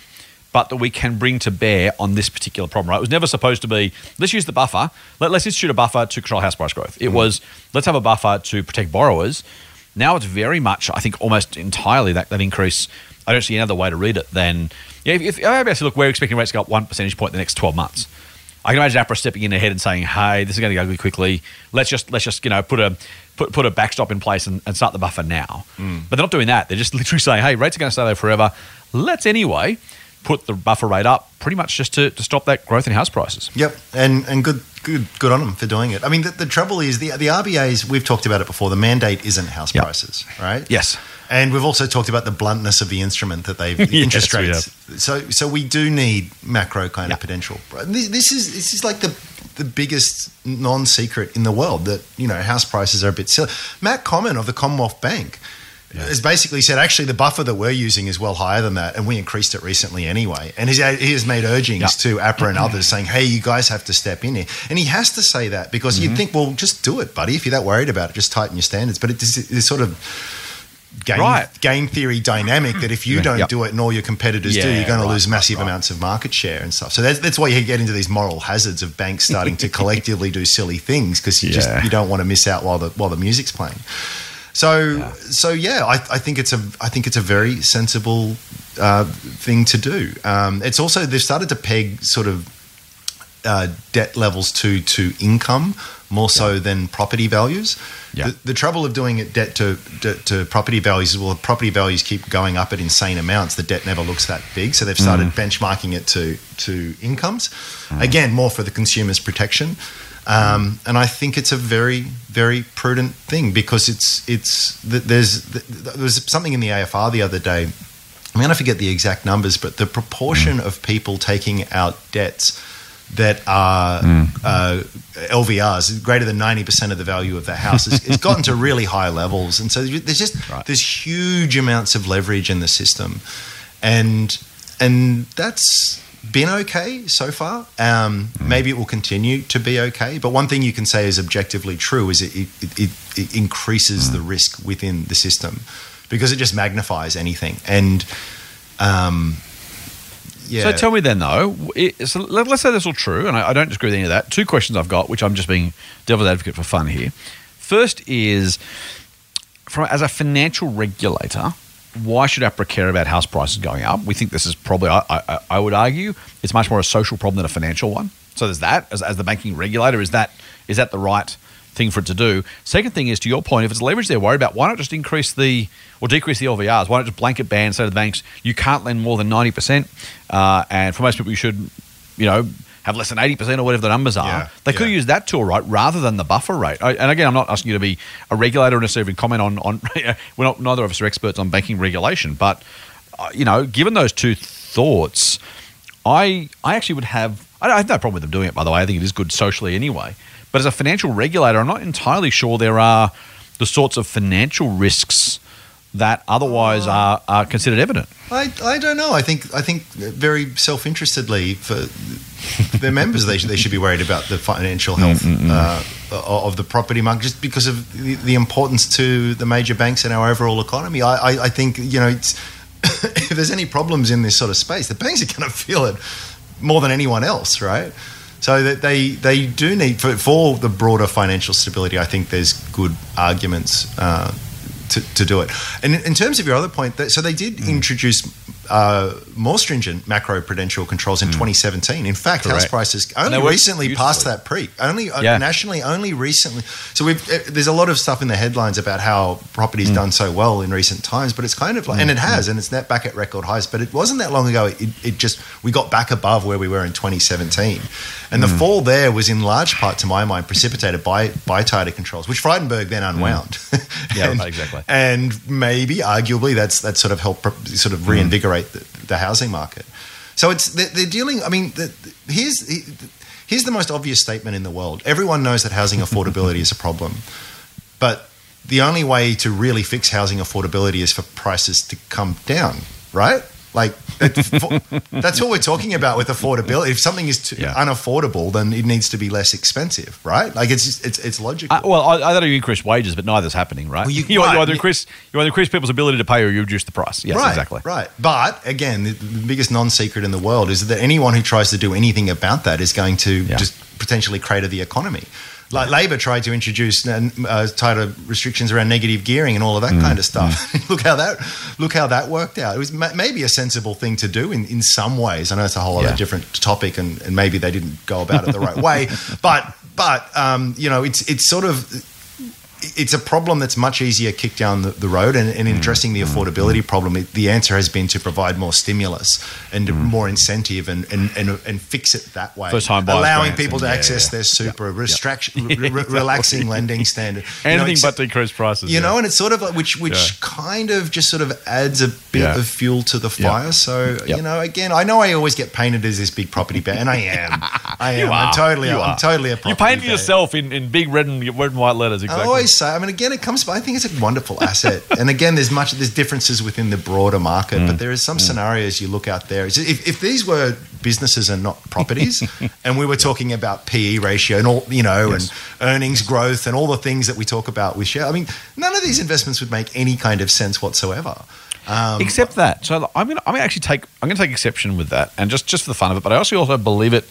but that we can bring to bear on this particular problem. Right? It was never supposed to be. Let's use the buffer. Let, let's institute a buffer to control house price growth. It mm. was let's have a buffer to protect borrowers. Now it's very much, I think, almost entirely that, that increase. I don't see any other way to read it than yeah. If, if I say, look, we're expecting rates to go up one percentage point in the next twelve months. I can imagine APRA stepping in ahead and saying, "Hey, this is going to go ugly quickly. Let's just let's just you know put a put put a backstop in place and, and start the buffer now." Mm. But they're not doing that. They're just literally saying, "Hey, rates are going to stay there forever. Let's anyway put the buffer rate up, pretty much just to, to stop that growth in house prices." Yep, and and good good good on them for doing it. I mean, the, the trouble is the the RBA's. We've talked about it before. The mandate isn't house Yep. prices, right? Yes. and we've also talked about the bluntness of the instrument that they've Yes, interest rates. So so we do need macro kind of prudential. This, this is this is like the the biggest non secret in the world that you know house prices are a bit silly. Matt Comyn of the Commonwealth Bank. Has basically said actually the buffer that we're using is well higher than that, and we increased it recently anyway. And he's, he has made urgings Yeah. to APRA and others saying, "Hey, you guys have to step in here." And he has to say that because Mm-hmm. you'd think, well, just do it, buddy. If you're that worried about it, just tighten your standards. But it's this sort of game Right. game theory dynamic that if you don't Yep. do it and all your competitors do, you're going to lose massive right. amounts of market share and stuff. So that's that's why you get into these moral hazards of banks starting to collectively do silly things because you Yeah. just you don't want to miss out while the while the music's playing. So so yeah, I, I think it's a I think it's a very sensible uh, thing to do. Um, it's also they've started to peg sort of uh, debt levels to to income more so than property values. Yeah. The, the trouble of doing it debt to, to to property values is well, if property values keep going up at insane amounts. The debt never looks that big, so they've started benchmarking it to to incomes. Again, more for the consumer's protection. Um, and I think it's a very, very prudent thing because it's it's th- there's there was something in the AFR the other day. I'm going to forget the exact numbers, but the proportion of people taking out debts that are uh, LVRs greater than 90% of the value of their house has, it's gotten to really high levels. And so there's just Right. there's huge amounts of leverage in the system. And and that's been okay so far. Um, Maybe it will continue to be okay. But one thing you can say is objectively true is it, it, it, it increases the risk within the system because it just magnifies anything. And um, yeah. So tell me then, though. It, so let, us say that's all true, and I, I don't disagree with any of that. Two questions I've got, which I'm just being devil's advocate for fun here. First is, from as a financial regulator, why should APRA care about house prices going up? We think this is probably, I, I, I would argue, it's much more a social problem than a financial one. So there's that. As, as the banking regulator, is that is that the right thing for it to do? Second thing is, to your point, if it's leverage they're worried about, why not just increase the or decrease the LVRs? Why not just blanket ban, say to the banks, you can't lend more than 90%, uh, and for most people, you should, you know, have less than 80% or whatever the numbers are. Yeah, they could yeah. use that tool, right, rather than the buffer rate. I, and again, I'm not asking you to be a regulator or necessarily comment on, on we're not, neither of us are experts on banking regulation, but, uh, you know, given those two thoughts, I, I actually would have, I have no problem with them doing it, by the way. I think it is good socially anyway. But as a financial regulator, I'm not entirely sure there are the sorts of financial risks that otherwise are, are considered evident. I, I don't know. I think I think very self interestedly for their members, they should, they should be worried about the financial health uh, of the property market just because of the, the importance to the major banks and our overall economy. I, I, I think you know it's, if there's any problems in this sort of space, the banks are going to feel it more than anyone else, right? So that they they do need for, for the broader financial stability. I think there's good arguments uh, to, to do it. And in, terms of your other point, that, so they did Mm. introduce uh, more stringent macro prudential controls in 2017. In fact, house Mm. Prices only recently passed that pre. Only uh, nationally, only recently. So we've uh, there's a lot of stuff in the headlines about how Mm. property's done so well in recent times, but it's kind of like, and it has, and it's net back at record highs. But it wasn't that long ago. It, it just we got back above where we were in 2017, and the Mm. fall there was in large part, to my mind, precipitated by by tighter controls, which Frydenberg then unwound. Mm. Yeah, and, exactly. And maybe, arguably, that's that sort of helped sort of reinvigorate the, the housing market. So it's they're, they're dealing. I mean, the- here's here's the most obvious statement in the world. Everyone knows that housing affordability is a problem, but the only way to really fix housing affordability is for prices to come down, right? Like that's what we're talking about with affordability. If something is too Yeah. unaffordable, then it needs to be less expensive, right? Like it's just, it's it's logical. Uh, well, I, I don't know you increase wages, but neither's happening, right? Well, you- you, right. either increase you either increase people's ability to pay or you reduce the price. Yes, right, exactly. Right. But again, the, the biggest non secret in the world is that anyone who tries to do anything about that is going to Yeah. just potentially crater the economy. Like Labor tried to introduce uh, uh, tighter restrictions around negative gearing and all of that Mm, kind of stuff. look how that look how that worked out. It was ma- maybe a sensible thing to do in, in some ways. I know it's a whole Yeah. other different topic, and, and maybe they didn't go about it the right way. But but um, you know, it's it's sort of it's a problem that's much easier kicked down the, the road. And, and in addressing the mm, mm. affordability problem, it, the answer has been to provide more stimulus and mm. more incentive and, and, and, and fix it that way. First-time buyers allowing people to yeah, access yeah. their super, restriction, re- re- relaxing lending standard. You know, Anything but decrease prices. you yeah. know, and it's sort of like which which kind of just sort of adds a bit of fuel to the fire. So Yep. you know, again, I know I always get painted as this big property bear, and I am. I am. I'm totally. You I'm are. totally a. You painted yourself in, in big red and red and white letters. Exactly. I always say. I mean, again, it comes. I think it's a wonderful asset. and again, there's much. There's differences within the broader market, Mm. but there is some scenarios you look out there. If, if these were businesses and not properties, and we were talking about PE ratio and all, you know, Yes. and earnings growth and all the things that we talk about with share. I mean, none of these investments would make any kind of sense whatsoever. Um, Except that. So I'm going to I'm gonna actually take I'm going to take exception with that, and just just for the fun of it. But I also also believe it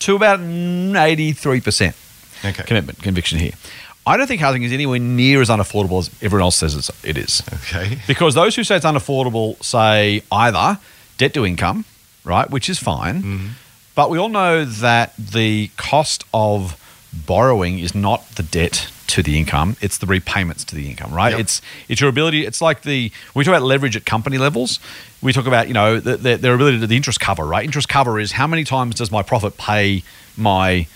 to about eighty three percent okay. commitment conviction here. I don't think housing is anywhere near as unaffordable as everyone else says it's, it is. Okay. Because those who say it's unaffordable say either debt to income, right, which is fine, Mm-hmm. but we all know that the cost of borrowing is not the debt to the income; it's the repayments to the income, right? Yep. It's it's your ability. It's like the when we talk about leverage at company levels. We talk about you know the, the, their ability to the interest cover, right? Interest cover is how many times does my profit pay my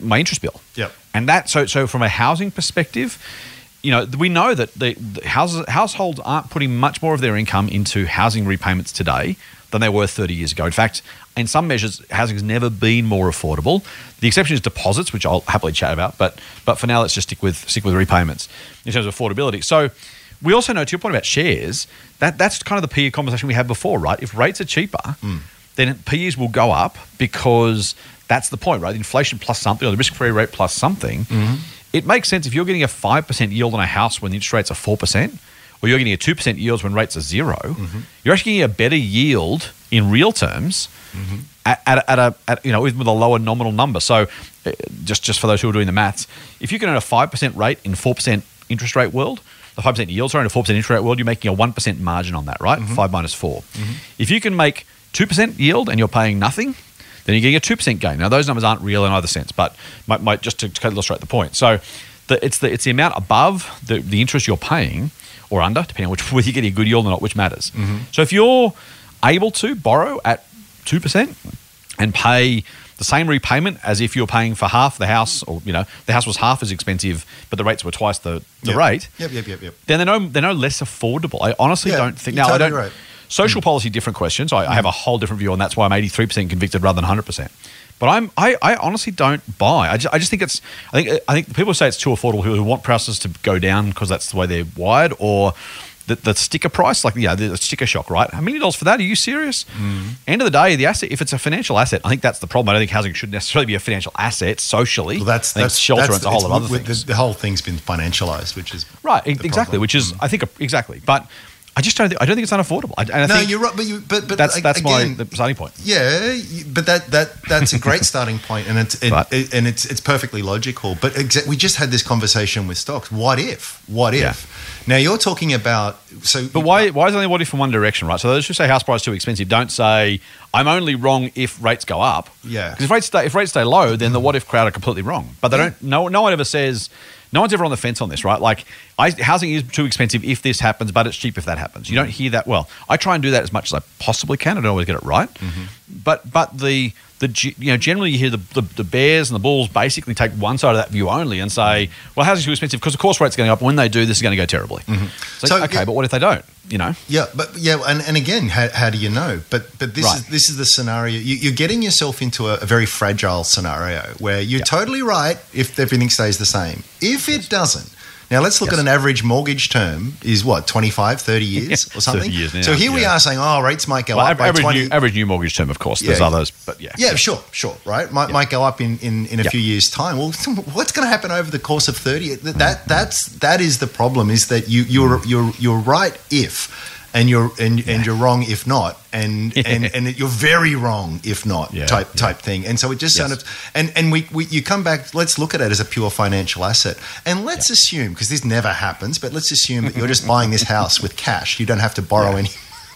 my interest bill? Yep. And that so so from a housing perspective, you know, we know that the, the houses, households aren't putting much more of their income into housing repayments today than they were 30 years ago. In fact, in some measures, housing has never been more affordable. The exception is deposits, which I'll happily chat about. But but for now, let's just stick with stick with repayments in terms of affordability. So. We also know, to your point about shares, that that's kind of the PE conversation we had before, right? If rates are cheaper, hmm. then PEs will go up because that's the point, right? Inflation plus something, or the risk-free rate plus something. Mm-hmm. It makes sense if you're getting a five percent yield on a house when the interest rates are four percent, or you're getting a two percent yield when rates are 0 mm-hmm. You're actually getting a better yield in real terms mm-hmm. at, at, a, at a at, you know even with a lower nominal number. So, uh, just just for those who are doing the maths, if you can earn a five percent rate in four percent interest rate world, the five percent yield, sorry, in a four percent interest rate world, you're making a one percent margin on that, right? Five minus 4 If you can make two percent yield and you're paying nothing, then you're getting a two percent gain. Now those numbers aren't real in either sense, but might, might just to, to illustrate the point. So, the, it's the it's the amount above the, the interest you're paying or under, depending on which whether you're getting a good yield or not, which matters. Mm-hmm. So if you're able to borrow at two percent and pay the same repayment as if you're paying for half the house, or you know the house was half as expensive, but the rates were twice the, the Yep. rate. Yep, yep, yep, yep. Then they're no they're no less affordable. I honestly Yeah, don't think. Now I don't. right. Social Mm. policy, different questions. I, I have a whole different view, and that's why I'm 83 percent convicted rather than 100 percent. But I'm I, I honestly don't buy. I just, I just think it's I think I think people say it's too affordable who, who want prices to go down because that's the way they're wired or. The, the sticker price, like yeah, the sticker shock, right? How many dollars for that? Are you serious? Mm. End of the day, the asset, if it's a financial asset, I think that's the problem. I don't think housing should necessarily be a financial asset socially. Well, that's that's shelter that's, and a whole lot of other things. The, the whole thing's been financialized, which is Right, exactly. problem. Which is, I think, exactly. But I just don't. Think, I don't think it's unaffordable. I, and I no, you're right, but you, but but that's that's again, my the starting point. Yeah, but that that that's a great starting point, and it's it, But- it- and it's it's perfectly logical. But exa- we just had this conversation with stocks. What if? What if? Yeah. Now you're talking about so. But why? Why is only what if in one direction, right? So those who say house price too expensive don't say I'm only wrong if rates go up. Yeah. Because if rates stay if rates stay low, then the what if crowd are completely wrong. But they Yeah. don't. No, no one ever says. No one's ever on the fence on this, right? Like, I, housing is too expensive if this happens, but it's cheap if that happens. You don't hear that. Well, I try and do that as much as I possibly can. I don't always get it right, mm-hmm. but but the the you know generally you hear the, the the bears and the bulls basically take one side of that view only and say, well, housing's too expensive because of course rates are going up. And when they do, this is going to go terribly. Mm-hmm. Like, So, okay, yeah. but what if they don't? You know, Yeah, but yeah, and, and again, how, how do you know? But but this Right. is this is the scenario. You, you're getting yourself into a, a very fragile scenario where you're Yeah. totally right if everything stays the same. If it doesn't. Now let's look Yes. at an average mortgage term is what 25 30 years Yeah, or 30 something. years now, so here we are saying oh rates might go well, up by average, 20 new, average new mortgage term, of course. There's Yeah. others, but yeah, Yeah, sure, sure, right? Might, might go up in, in, in a Yeah. few years' time. Well, what's going to happen over the course of thirty? That, that that's that is the problem. Is that you you're you're you're right if, and you're and, and you're wrong if not, and and and you're very wrong if not Yeah, type yeah. type thing. And so it just Yes. sounded and and we, we you come back. Let's look at it as a pure financial asset, and let's assume because this never happens, but let's assume that you're just buying this house with cash. You don't have to borrow any.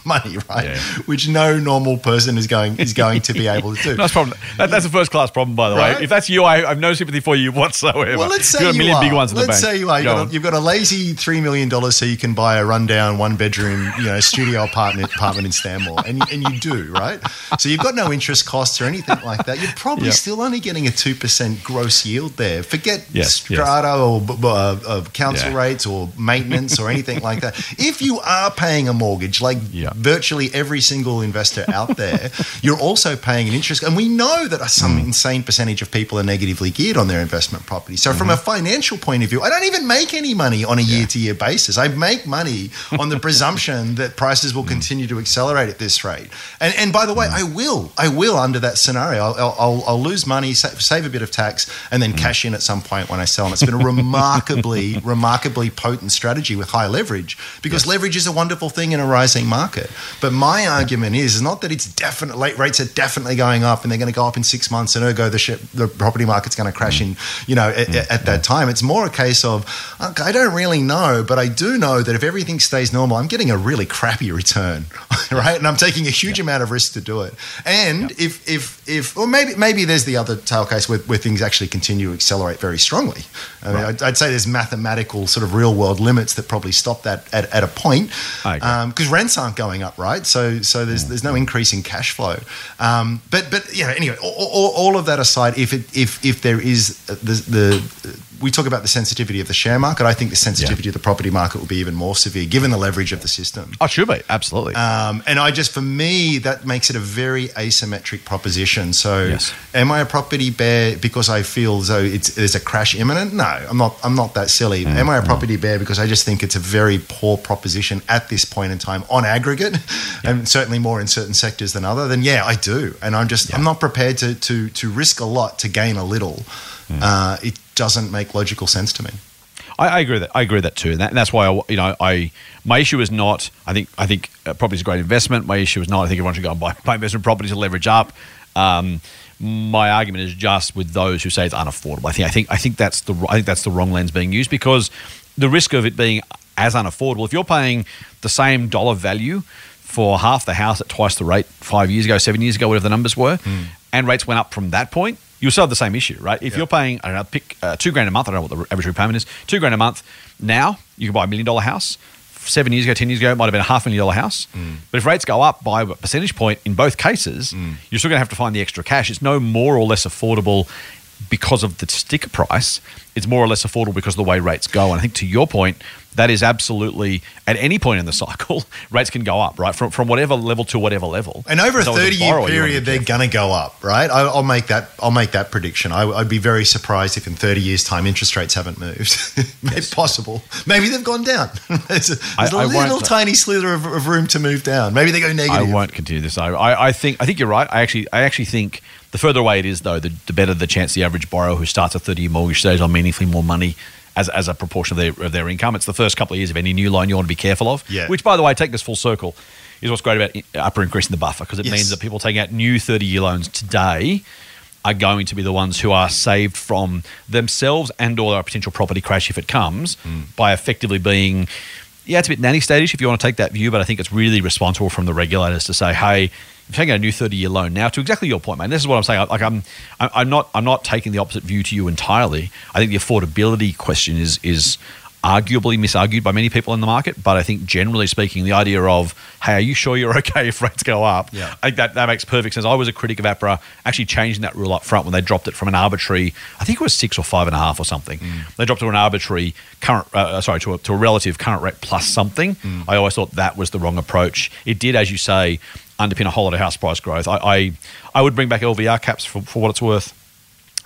Money, right? Yeah. Which no normal person is going is going to be able to do. That's problem. That, that's a first class problem, by the Right. way. If that's you, I, I have no sympathy for you whatsoever. Well, let's say you've got a million you big ones in let's the bank. say you are. You've Go got, a, you've got a lazy three million dollars, so you can buy a rundown one bedroom, you know, studio apartment apartment in Stanmore, and you, and you do right. So you've got no interest costs or anything like that. You're probably Yeah. still only getting a two percent gross yield there. Forget Yes, yes. strata or b- b- uh, uh, council Yeah. rates or maintenance or anything like that. If you are paying a mortgage, like Yeah. Virtually every single investor out there, you're also paying an interest. And we know that some Mm. insane percentage of people are negatively geared on their investment property. So, from a Mm-hmm. financial point of view, I don't even make any money on a year to year basis. I make money on the presumption that prices Mm. will continue to accelerate at this rate. And, and by the way, I will. I will under that scenario. I'll, I'll- I'll, lose money, sa- save a bit of tax, and Mm. then cash in at some point when I sell. And it's been a remarkably, remarkably potent strategy with high leverage because leverage is a wonderful thing in a rising market. Market. But my argument is, is not that it's definitely late rates are definitely going up and they're going to go up in six months and ergo the, sh- the property market's going to crash in, you know, at, at that time. It's more a case of I don't really know, but I do know that if everything stays normal, I'm getting a really crappy return, right? And I'm taking a huge amount of risk to do it. And if if if or maybe maybe there's the other tail case where, where things actually continue to accelerate very strongly. I mean, I'd, I'd say there's mathematical sort of real world limits that probably stop that at, at a point because um, rents aren't going up, right? So so there's there's no increase in cash flow. Um, but but yeah, anyway, all, all, all of that aside, if it if if there is the the we talk about the sensitivity of the share market, I think the sensitivity of the property market will be even more severe given the leverage of the system. Oh, should be absolutely. Um, and I just, for me, that makes it a very asymmetric proposition. So, Yes. am I a property bear because I feel as though it's there's a crash imminent? No, I'm not. I'm not that silly. Mm, am I a property bear because I just think it's a very poor proposition at this point in time on aggregate, and certainly more in certain sectors than other? Then yeah, I do. And I'm just I'm not prepared to to to risk a lot to gain a little. Mm. Uh, it doesn't make logical sense to me. I, I agree with that. I agree with that too, and, that, and that's why I, you know, I my issue is not. I think I think uh, property is a great investment. My issue is not. I think everyone should go and buy, buy investment property to leverage up. Um, my argument is just with those who say it's unaffordable. I think I think I think that's the I think that's the wrong lens being used because the risk of it being as unaffordable. If you're paying the same dollar value for half the house at twice the rate five years ago, seven years ago, whatever the numbers were, and rates went up from that point, you still have the same issue, right? If you're paying, I don't know, pick uh, two grand a month. I don't know what the average repayment is. Two grand a month. Now you can buy a million dollar house. Seven years ago, ten years ago, it might have been a half million dollar house. But if rates go up by a percentage point in both cases, you're still going to have to find the extra cash. It's no more or less affordable because of the sticker price. It's more or less affordable because of the way rates go. And I think to your point, that is absolutely at any point in the cycle, rates can go up, right? From from whatever level to whatever level. And over a So as thirty-year borrower, you wanna be period, they're going to go up, right? I, I'll make that. I'll make that prediction. I, I'd be very surprised if in thirty years' time interest rates haven't moved. It's possible. Maybe they've gone down. there's a, there's I- I a little uh, tiny slither of, of room to move down. Maybe they go negative. I won't continue this. I, I, I think I think you're right. I actually I actually think the further away it is, though, the, the better the chance the average borrower who starts a 30 year mortgage saves on meaningfully more money as, as a proportion of their of their income. It's the first couple of years of any new loan you want to be careful of. Yeah. Which, by the way, take this full circle, is what's great about APRA increasing the buffer because it Yes. means that people taking out new 30 year loans today are going to be the ones who are saved from themselves and or a potential property crash if it comes hmm. by effectively being yeah, it's a bit nanny statish if you want to take that view, but I think it's really responsible from the regulators to say, hey, taking a new 30 year loan now, to exactly your point, man. This is what I'm saying. Like I'm, I'm not, I'm not taking the opposite view to you entirely. I think the affordability question is is arguably misargued by many people in the market, but I think generally speaking, the idea of, hey, are you sure you're okay if rates go up? Yeah. I think that, that makes perfect sense. I was a critic of APRA actually changing that rule up front when they dropped it from an arbitrary, I think it was six or five and a half or something. Mm. They dropped it to an arbitrary current, uh, uh, sorry, to a, to a relative current rate plus something. Mm. I always thought that was the wrong approach. It did, as you say, underpin a whole lot of house price growth. I, I, I would bring back LVR caps for, for what it's worth.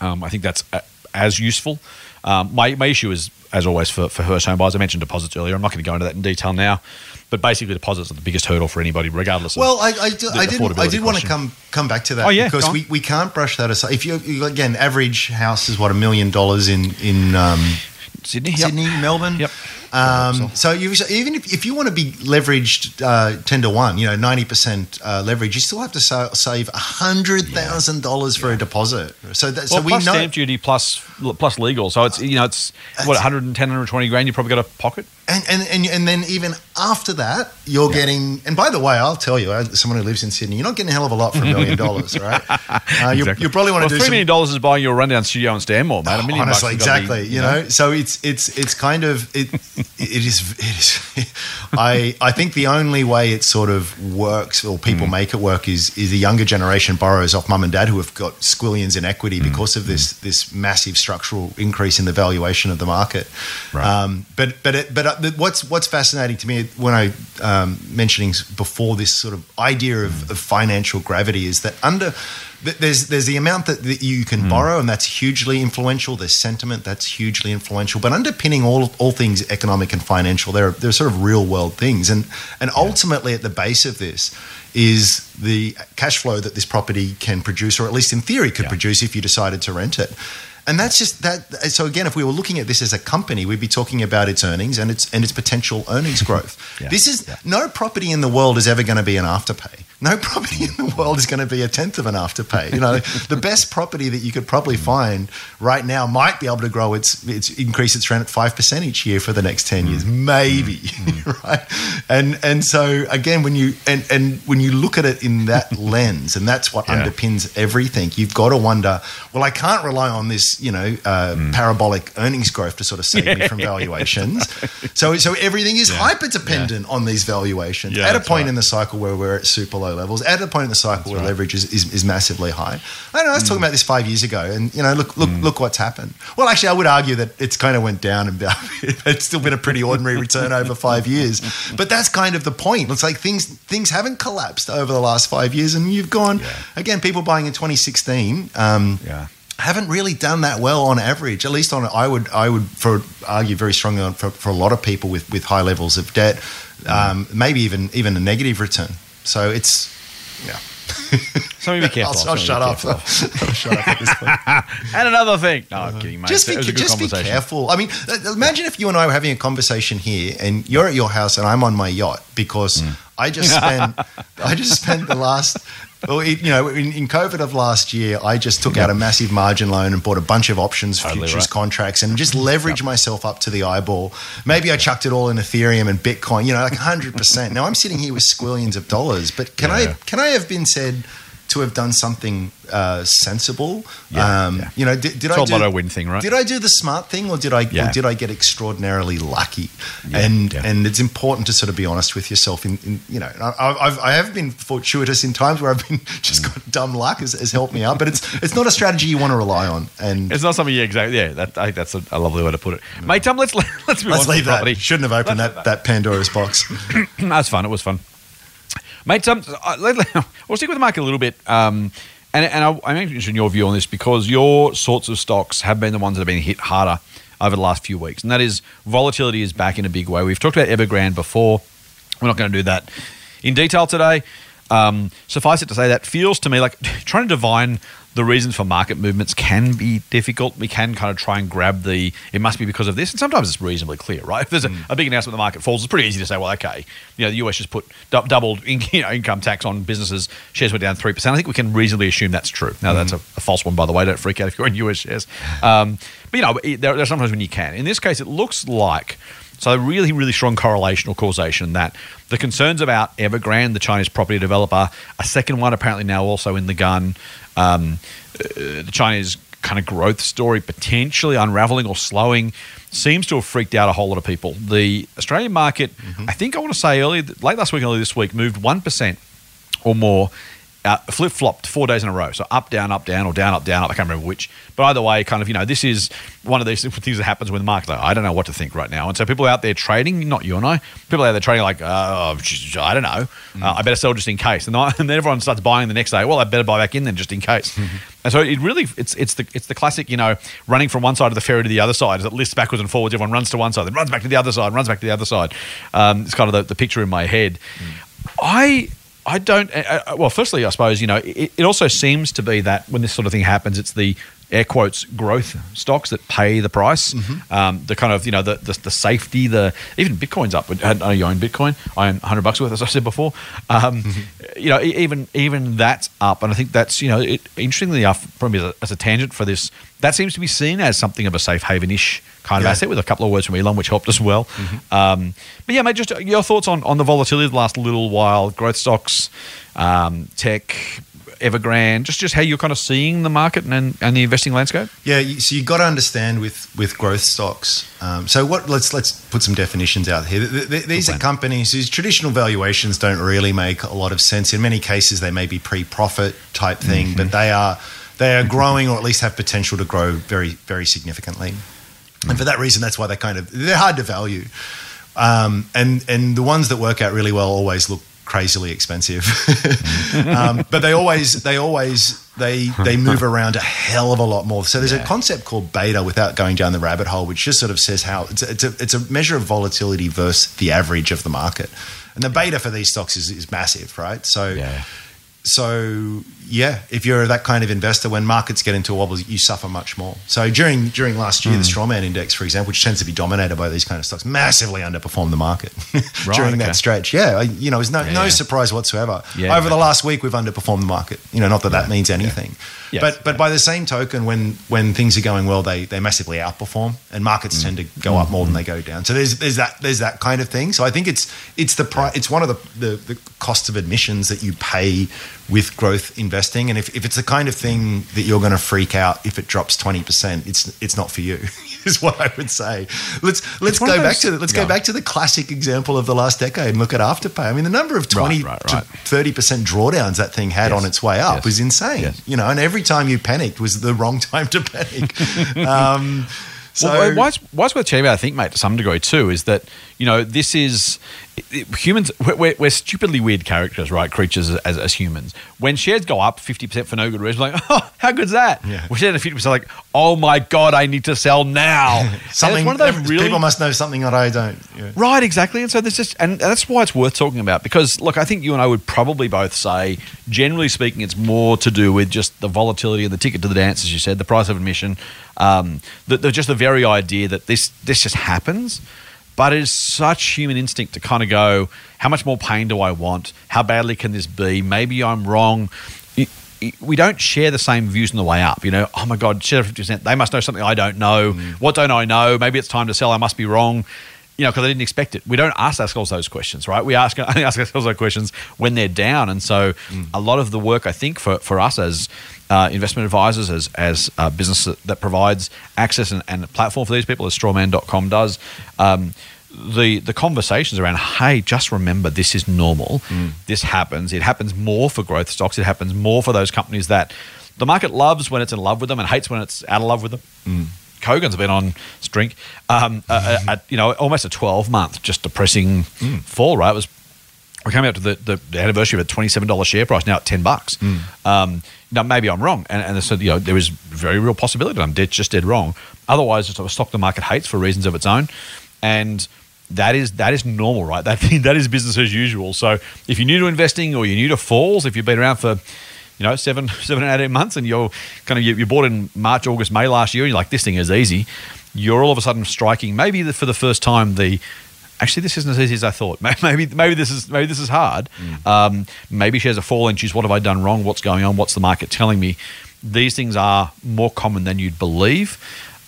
Um, I think that's a, as useful. Um, my, my issue is, as always, for, for home buyers. I mentioned deposits earlier. I'm not going to go into that in detail now, but basically, deposits are the biggest hurdle for anybody, regardless. of Well, I, I, do, I did. I did want to come come back to that Oh, yeah, because we, we can't brush that aside. If you, again, average house is what a million dollars in in um, Sydney, yep. Sydney, Melbourne. Yep. Um, so you even if, if you want to be leveraged uh, ten to one, you know ninety percent uh, leverage, you still have to sa- save hundred thousand dollars for a deposit. So that, Well, so we plus know. stamp duty plus plus legal. So it's you know it's what 110, 120 grand. You probably got a pocket. And, and, and, and then even after that, you're getting. And by the way, I'll tell you, as someone who lives in Sydney, you're not getting a hell of a lot for a million dollars, right? Uh, you, you probably want well, to do three some, dollars is buying your rundown studio in Stanmore, man. A million bucks honestly, gotta be, exactly. you know, so it's it's it's kind of it. It is. It is. I I think the only way it sort of works or people Mm. make it work is is the younger generation borrows off mum and dad who have got squillions in equity Mm. because of this this massive structural increase in the valuation of the market. Right. Um, but but it, but uh, what's what's fascinating to me when I um, mentioning before this sort of idea of, of financial gravity is that under there's there's the amount that, that you can hmm. borrow and that's hugely influential. There's sentiment that's hugely influential, but underpinning all all things economic and financial, there are there are sort of real world things, and and ultimately at the base of this is the cash flow that this property can produce, or at least in theory could Yeah. produce if you decided to rent it. And that's just that. So again, if we were looking at this as a company, we'd be talking about its earnings and its and its potential earnings growth. Yeah. This is no property in the world is ever going to be an afterpay. No property in the world is going to be a tenth of an afterpay. You know, the best property that you could probably find right now might be able to grow its its increase its rent at five percent each year for the next ten years, maybe, right? And and so again, when you and and when you look at it in that lens, and that's what Yeah. underpins everything, you've got to wonder. Well, I can't rely on this, you know, uh, Mm. parabolic earnings growth to sort of save me from valuations. So so everything is hyper dependent on these valuations. Yeah, at a point right. in the cycle where we're at super low levels, at a point in the cycle where leverage is, is, is massively high. I don't know. I was Mm. talking about this five years ago, and you know, look look look what's happened. Well, actually, I would argue that it's kind of went down, and it's still been a pretty ordinary return over five years. But that's kind of the point. It's like things things haven't collapsed over the last five years, and you've gone again. People buying in 2016. Um, Yeah. haven't really done that well on average. At least on I would I would for argue very strongly on for, for a lot of people with with high levels of debt, um, maybe even even a negative return. So it's yeah. So be careful. I'll, I'll shut up. I'll shut up at this point. And another thing. No, I'm kidding, mate. just be, was a good just be careful. I mean, uh, imagine if you and I were having a conversation here, and you're at your house, and I'm on my yacht because Mm. I just spent I just spent the last. Well, it, you know, in, in COVID of last year, I just took out a massive margin loan and bought a bunch of options, Totally futures right. contracts, and just leveraged myself up to the eyeball. Maybe I chucked it all in Ethereum and Bitcoin, you know, like hundred percent. Now I'm sitting here with squillions of dollars, but can Yeah. I can I have been said to have done something uh, sensible? Yeah, um, yeah. You know, did, did It's I do, lotto win thing, right? Did I do the smart thing, or did I Yeah. or did I get extraordinarily lucky? And and it's important to sort of be honest with yourself. In, in you know, I, I've I have been fortuitous in times where I've been just got dumb luck has, has helped me out, but it's it's not a strategy you want to rely on. And It's not something. you exactly. Yeah, that, I think that's a, a lovely way to put it, mate. Tom, let's let's move let's on leave that. property. Shouldn't have opened Let's that, that Pandora's box. That's fun. It was fun, mate. Um, uh, we'll stick with the market a little bit. Um, and and I, I'm interested in your view on this because your sorts of stocks have been the ones that have been hit harder over the last few weeks, and that is volatility is back in a big way. We've talked about Evergrande before. We're not going to do that in detail today. Um, suffice it to say, that feels to me like trying to divine the reasons for market movements can be difficult. We can kind of try and grab the, it must be because of this. And sometimes it's reasonably clear, right? If there's a, a big announcement the market falls, it's pretty easy to say, well, okay, you know, the US just put du- doubled in, you know, income tax on businesses, shares were down 3%. I think we can reasonably assume that's true. Now, that's a, a false one, by the way. Don't freak out if you're in US shares. Um, but, you know, there, there are sometimes when you can. In this case, it looks like so really, really strong correlation or causation that the concerns about Evergrande, the Chinese property developer, a second one apparently now also in the gun, um, uh, the Chinese kind of growth story potentially unraveling or slowing seems to have freaked out a whole lot of people. The Australian market, I think I want to say earlier, late last week, early this week, moved 1% or more. Uh, flip flopped four days in a row. So up, down, up, down, or down, up, down, up. I can't remember which. But either way, kind of, you know, this is one of these things that happens when the market, like, I don't know what to think right now. And so people out there trading, not you and I, people out there trading like, oh, I don't know. Uh, I better sell just in case. And, I, and then everyone starts buying the next day. Well, I better buy back in then just in case. And so it really, it's it's the it's the classic, you know, running from one side of the ferry to the other side as it lists backwards and forwards. Everyone runs to one side, then runs back to the other side, runs back to the other side. Um, it's kind of the, the picture in my head. I I don't. Uh, uh, well, firstly, I suppose you know it, it also seems to be that when this sort of thing happens, it's the air quotes growth stocks that pay the price. Um, the kind of you know the, the the safety. The even Bitcoin's up. I know you own Bitcoin. I own hundred bucks worth, as I said before. Um, You know, even even that's up, and I think that's you know it, interestingly enough, probably as a, as a tangent for this, that seems to be seen as something of a safe haven-ish kind of Yeah. asset with a couple of words from Elon, which helped as well. Um, but yeah, mate, just your thoughts on, on the volatility of the last little while, growth stocks, um, tech, Evergrande, just just how you're kind of seeing the market and, and the investing landscape. Yeah, so you've got to understand with with growth stocks. Um, so what? Let's let's put some definitions out here. Th- th- These are companies whose traditional valuations don't really make a lot of sense. In many cases, they may be pre-profit type thing, Mm-hmm. but they are they are growing or at least have potential to grow very very significantly. And for that reason, that's why they kind of they're hard to value. Um, and and the ones that work out really well always look crazily expensive. um, but they always they always they they move around a hell of a lot more. So there's a concept called beta without going down the rabbit hole, which just sort of says how it's a, it's a, it's a measure of volatility versus the average of the market. And the beta for these stocks is, is massive, right? So Yeah. so yeah, if you're that kind of investor, when markets get into a wobble, you suffer much more. So during during last year, the Hmm. Strawman Index, for example, which tends to be dominated by these kind of stocks, massively underperformed the market during okay. that stretch. Yeah, you know, it's no no yeah. surprise whatsoever. Yeah, Over the last week, we've underperformed the market. You know, not that that means anything, Yes. but but by the same token, when when things are going well, they they massively outperform, and markets tend to go up more than they go down. So there's there's that there's that kind of thing. So I think it's it's the pri- it's one of the, the the costs of admissions that you pay with growth investing, and if, if it's the kind of thing that you're going to freak out if it drops twenty percent, it's it's not for you. Is what I would say. Let's let's go of back those- to let's Yeah. go back to the classic example of the last decade and look at Afterpay. I mean, the number of twenty right, to right. thirty percent drawdowns that thing had Yes. on its way up Yes. was insane. Yes. You know, and every time you panicked was the wrong time to panic. um, so well, why it's, worth chatting about, I think, mate, to some degree too, is that you know this is humans. We're, we're, we're stupidly weird characters, right? Creatures as, as humans. When shares go up fifty percent for no good reason, like, oh, how good's that? Yeah. We're fifty percent, like, oh my god, I need to sell now. Something one of those really people must know something that I don't. Yeah. Right, exactly. And so there's just, and that's why it's worth talking about because, look, I think you and I would probably both say, generally speaking, it's more to do with just the volatility and the ticket to the dance, as you said, the price of admission, um, the, the, just the very idea that this this just happens. But it is such human instinct to kind of go, how much more pain do I want? How badly can this be? Maybe I'm wrong. We don't share the same views on the way up. You know, oh my God, share 50%. They must know something I don't know. Mm. What don't I know? Maybe it's time to sell. I must be wrong you know, because I didn't expect it. We don't ask ourselves those questions, right? We ask, only ask ourselves those questions when they're down. And so, mm. a lot of the work I think for, for us as uh, investment advisors, as as a business that, that provides access and, and a platform for these people, as Strawman.com does. Um, the the conversations around hey just remember this is normal. This happens. It happens more for growth stocks. It happens more for those companies that the market loves when it's in love with them and hates when it's out of love with them. Kogan's been on Strink, um, uh, uh, at, you know, almost a 12 month just depressing fall, right? It was we came out to the, the, the anniversary of a $27 share price, now at 10 bucks. Um, now, maybe I'm wrong. And, and so, you know, there is very real possibility that I'm dead, just dead wrong. Otherwise, it's a stock the market hates for reasons of its own. And that is that is normal, right? That that is business as usual. So if you're new to investing or you're new to falls, if you've been around for you know seven seven and eight months and you're kind of you, you bought in March, August, May last year, and you're like this thing is easy, you're all of a sudden striking maybe the, for the first time the actually this isn't as easy as I thought. Maybe maybe this is maybe this is hard. Um, maybe shares are falling. Geez, what have I done wrong? What's going on? What's the market telling me? These things are more common than you'd believe.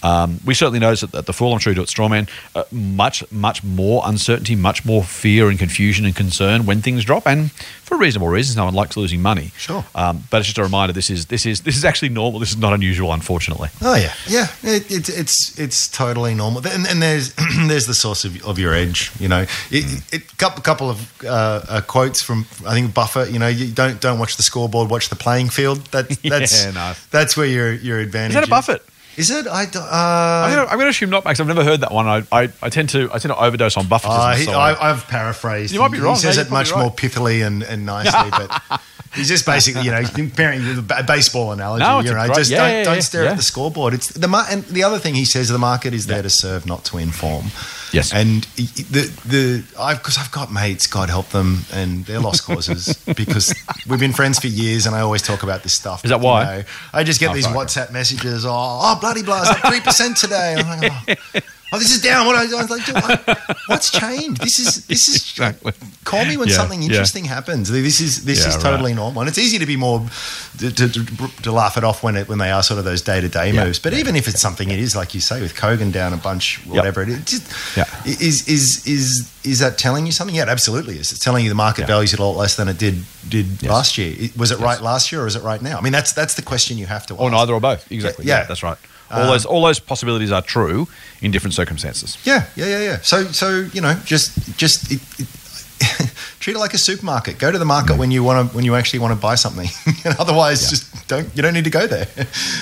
Um, we certainly notice that at the Fool, I'm sure you do at Strawman, uh, much, much more uncertainty, much more fear and confusion and concern when things drop, and for reasonable reasons. No one likes losing money. Sure. Um, but it's just a reminder: this is this is this is actually normal. This is not unusual, unfortunately. Oh yeah, yeah. It, it, it's it's totally normal, and, and there's there's the source of, of your edge. You know, it, it, couple couple of uh, uh, quotes from I think Buffett. You know, you don't don't watch the scoreboard, watch the playing field. That that's Yeah, nice. that's where your your advantage. Is that a Buffett? Is it? I don't, uh, I'm going to assume not, Max. I've never heard that one. I, I, I tend to I tend to overdose on Buffett. Uh, he, I, I've paraphrased. You might be He- wrong, He says no, it much probably more pithily and, and nicely, but he's just basically, you know, comparing with a ba- baseball analogy. No, it's you know, great- just yeah, don't, yeah, don't yeah, stare at the scoreboard. It's the mar- and the other thing he says: the market is there to serve, not to inform. Yes. and the the I've because I've got mates, God help them, and they're lost causes because we've been friends for years, and I always talk about this stuff. Is that you why? know. I just get Oh, these. WhatsApp messages. Oh, oh bloody up three percent today. I'm like, oh. Oh, this is down. What I was like, what's changed? This is this is. Exactly. Call me when Yeah, something yeah. interesting happens. This is this Yeah, is right. totally normal, and it's easy to be more to, to, to, to laugh it off when it when they are sort of those day to day moves. But even if it's something it is like you say with Kogan down a bunch, whatever it is, just, Yeah. is is is is that telling you something? Yeah, it absolutely is. It's telling you the market Yeah. values it a lot less than it did did Yes. last year. Was it Yes. right last year or is it right now? I mean, that's that's the question you have to or ask. neither or both. Exactly. Yeah. Yeah, that's right. All Um, those all those possibilities are true in different circumstances. Yeah, yeah, yeah, yeah. So, so you know, just just it, it, treat it like a supermarket. Go to the market when you want to when you actually want to buy something. otherwise, Yeah. just don't. You don't need to go there.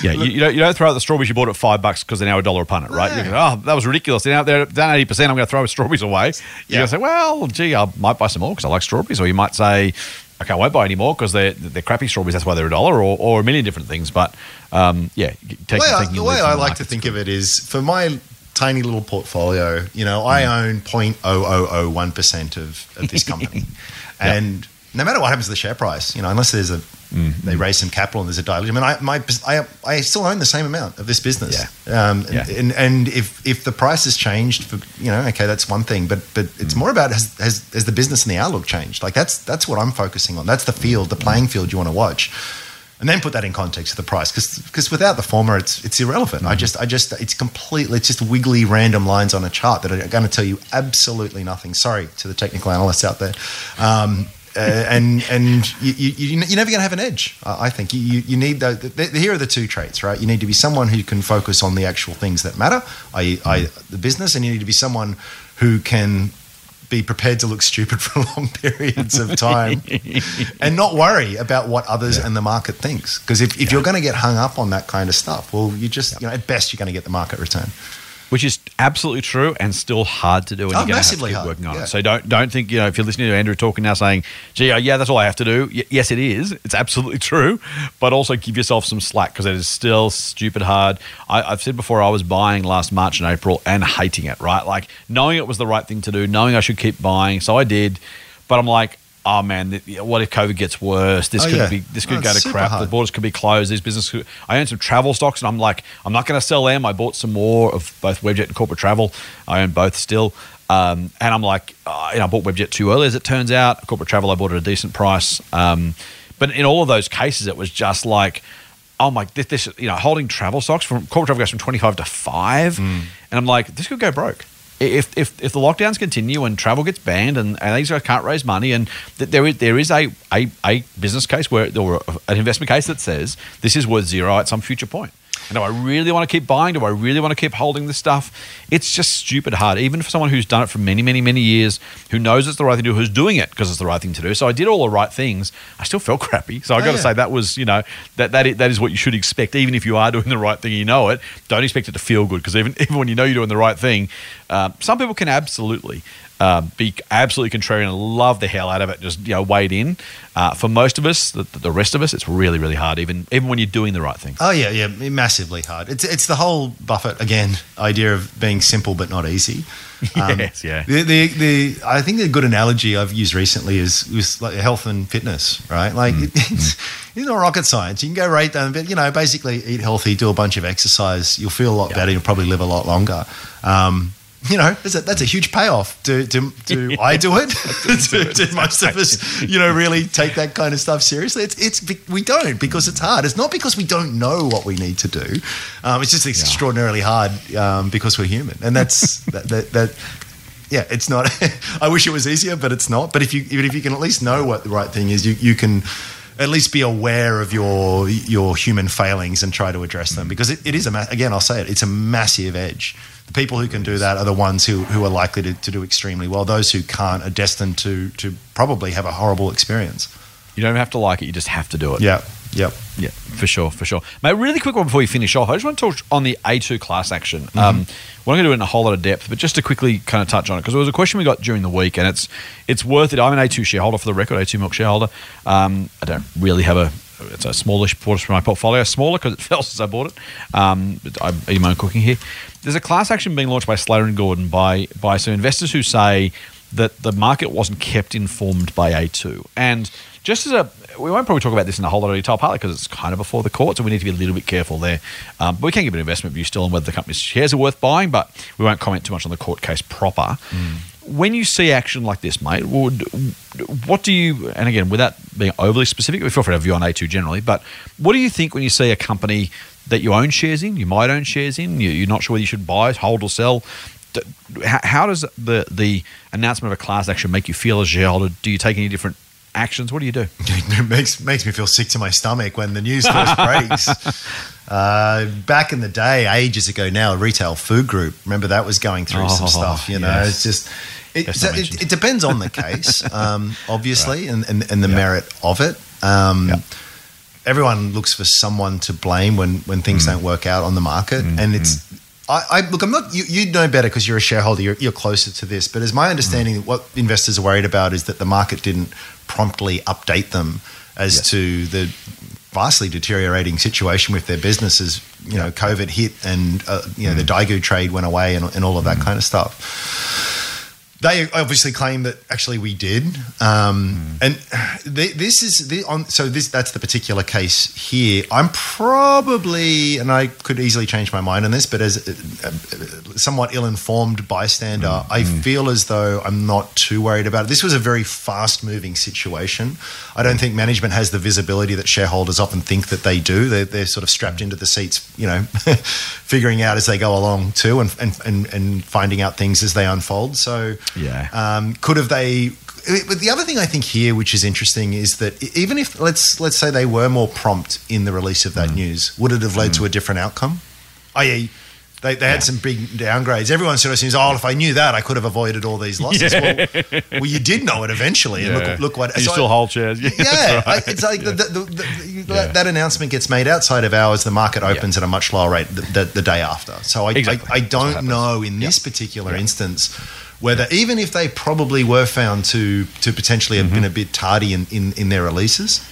Yeah, you, you, don't, you don't throw out the strawberries you bought at five bucks because they're now a dollar a punnet, right? You go, oh, that was ridiculous. They're now they're down eighty percent. I'm going to throw strawberries away. You're Yeah. going to say, well, gee, I might buy some more because I like strawberries, or you might say, okay, I won't buy any more because they're they're crappy strawberries. That's why they're a dollar, or, or a million different things. But um, yeah, take, the way, I, the way I like to think of it is for my tiny little portfolio. You know, I Mm. own 0.0001 percent of of this company, and no matter what happens to the share price, you know, unless there's a Mm-hmm. they raise some capital and there's a dilution. I mean, I my I, I still own the same amount of this business. Yeah. Um, Yeah. And and if if the price has changed, for you know, okay, that's one thing. But but Mm. it's more about has, has has the business and the outlook changed? Like that's that's what I'm focusing on. That's the field, the playing field you want to watch. And then put that in context of the price, because without the former, it's it's irrelevant. Mm-hmm. I just I just it's completely it's just wiggly random lines on a chart that are going to tell you absolutely nothing. Sorry to the technical analysts out there, um, uh, and and you, you, you're never going to have an edge. I I think you, you need the, the, the here are the two traits, right? You need to be someone who can focus on the actual things that matter, i.e., i.e. the business, and you need to be someone who can be prepared to look stupid for long periods of time and not worry about what others and the market thinks. Because if, if you're going to get hung up on that kind of stuff, well, you just, you know, at best, you're going to get the market return. Which is absolutely true and still hard to do, and Oh, you're going to have to massively hard, working on yeah. it. So don't don't think you know if you're listening to Andrew talking now saying, "Gee, uh, yeah, that's all I have to do." Y- yes, it is. It's absolutely true, but also give yourself some slack because it is still stupid hard. I, I've said before, I was buying last March and April and hating it. Right, like knowing it was the right thing to do, knowing I should keep buying, so I did. But I'm like. Oh man! What if COVID gets worse? This Oh, could yeah. be. This could Oh, go to crap. The borders could be closed. These businesses. Could, I own some travel stocks, and I'm like, I'm not going to sell them. I bought some more of both Webjet and Corporate Travel. I own both still, um, and I'm like, uh, you know, I bought Webjet too early, as it turns out. Corporate Travel, I bought at a decent price. Um, but in all of those cases, it was just like, oh my, this, this you know, holding travel stocks from Corporate Travel goes from 25 to five, and I'm like, this could go broke if, if, if the lockdowns continue and travel gets banned and, and these guys can't raise money and th- there is, there is a, a, a business case where or an investment case that says this is worth zero at some future point. And do I really want to keep buying? Do I really want to keep holding this stuff? It's just stupid hard, even for someone who's done it for many, many, many years, who knows it's the right thing to do, who's doing it because it's the right thing to do. So I did all the right things. I still felt crappy. So I Oh, got to yeah. say that was, you know, that that is, that is what you should expect. Even if you are doing the right thing, you know it. Don't expect it to feel good because even even when you know you're doing the right thing, uh, some people can absolutely. Uh, be absolutely contrarian and love the hell out of it. Just you know, wade in. Uh, for most of us, the, the rest of us, it's really, really hard. Even even when you're doing the right thing. Oh yeah, yeah, massively hard. It's it's the whole Buffett again idea of being simple but not easy. Um, Yes, yeah. The, the the I think the good analogy I've used recently is is like health and fitness, right? Like Mm, it's, it's not rocket science. You can go right down, but you know, basically eat healthy, do a bunch of exercise. You'll feel a lot better. You'll probably live a lot longer. Um, you know, that's a, that's a huge payoff. Do, do, do I do it? do, do most of us, you know, really take that kind of stuff seriously? It's, it's we don't because it's hard. It's not because we don't know what we need to do. Um, it's just extraordinarily hard um, because we're human, and that's that, that, that. Yeah, it's not. I wish it was easier, but it's not. But if you even if you can at least know what the right thing is, you you can at least be aware of your your human failings and try to address them because it, it is a ma- again I'll say it it's a massive edge. The people who can do that are the ones who, who are likely to, to do extremely well. Those who can't are destined to to probably have a horrible experience. You don't have to like it; you just have to do it. Yeah, yep. Yeah, for sure, for sure. Mate, really quick one before we finish off. I just want to touch on the A2 class action. Mm-hmm. Um, we're not going to do it in a whole lot of depth, but just to quickly kind of touch on it because it was a question we got during the week, and it's it's worth it. I'm an A2 shareholder for the record, A2 Milk shareholder. Um, I don't really have a it's a smallish portion of my portfolio, smaller because it fell since I bought it. Um, I'm eating my own cooking here. There's a class action being launched by Slater and Gordon by by some investors who say that the market wasn't kept informed by A2. And just as a, we won't probably talk about this in a whole lot of detail, partly because it's kind of before the court, so we need to be a little bit careful there. Um, but we can give an investment view still on whether the company's shares are worth buying, but we won't comment too much on the court case proper. When you see action like this, mate, would what do you? And again, without being overly specific, we feel free to have view on A2 generally. But what do you think when you see a company that you own shares in, you might own shares in, you- you're not sure whether you should buy, hold, or sell? How, does the the announcement of a class action make you feel as a shareholder? Do you take any different actions? What do you do? it makes makes me feel sick to my stomach when the news first breaks. Uh, back in the day, ages ago now, retail food group. Remember that was going through some Oh, stuff. You know, yes. it's just. It, so it, it depends on the case, um, obviously, and, and, and the merit of it. Um, Yeah. Everyone looks for someone to blame when, when things Mm. don't work out on the market, and it's. I, I look. I'm not. You, you know better because you're a shareholder. You're, you're closer to this. But as my understanding, Mm. what investors are worried about is that the market didn't promptly update them as Yes. to the vastly deteriorating situation with their businesses. You know, COVID hit, and uh, you know the Daigou trade went away, and, and all of that kind of stuff. They obviously claim that actually we did, um, hmm. and th- this is the, on. So this that's the particular case here. I'm probably, and I could easily change my mind on this, but as a, a somewhat ill-informed bystander, hmm. I hmm. feel as though I'm not too worried about it. This was a very fast-moving situation. I don't think management has the visibility that shareholders often think that they do. They're, they're sort of strapped into the seats, you know, figuring out as they go along too, and and, and, and finding out things as they unfold. So. Yeah. Um, could have they? But the other thing I think here, which is interesting, is that even if let's let's say they were more prompt in the release of that Mm. news, would it have led to a different outcome? I.e., they, they had some big downgrades. Everyone sort of says, "Oh, if I knew that, I could have avoided all these losses." Well, well, you did know it eventually, and Yeah. look, look what And you so still I- hold shares. Yeah, yeah, right. I- it's like the, the, the, the, Yeah. that announcement gets made outside of hours. The market opens at a much lower rate the, the, the day after. So I, Exactly. I, I don't know in this particular instance whether even if they probably were found to to potentially have been a bit tardy in, in, in their releases. Mm-hmm.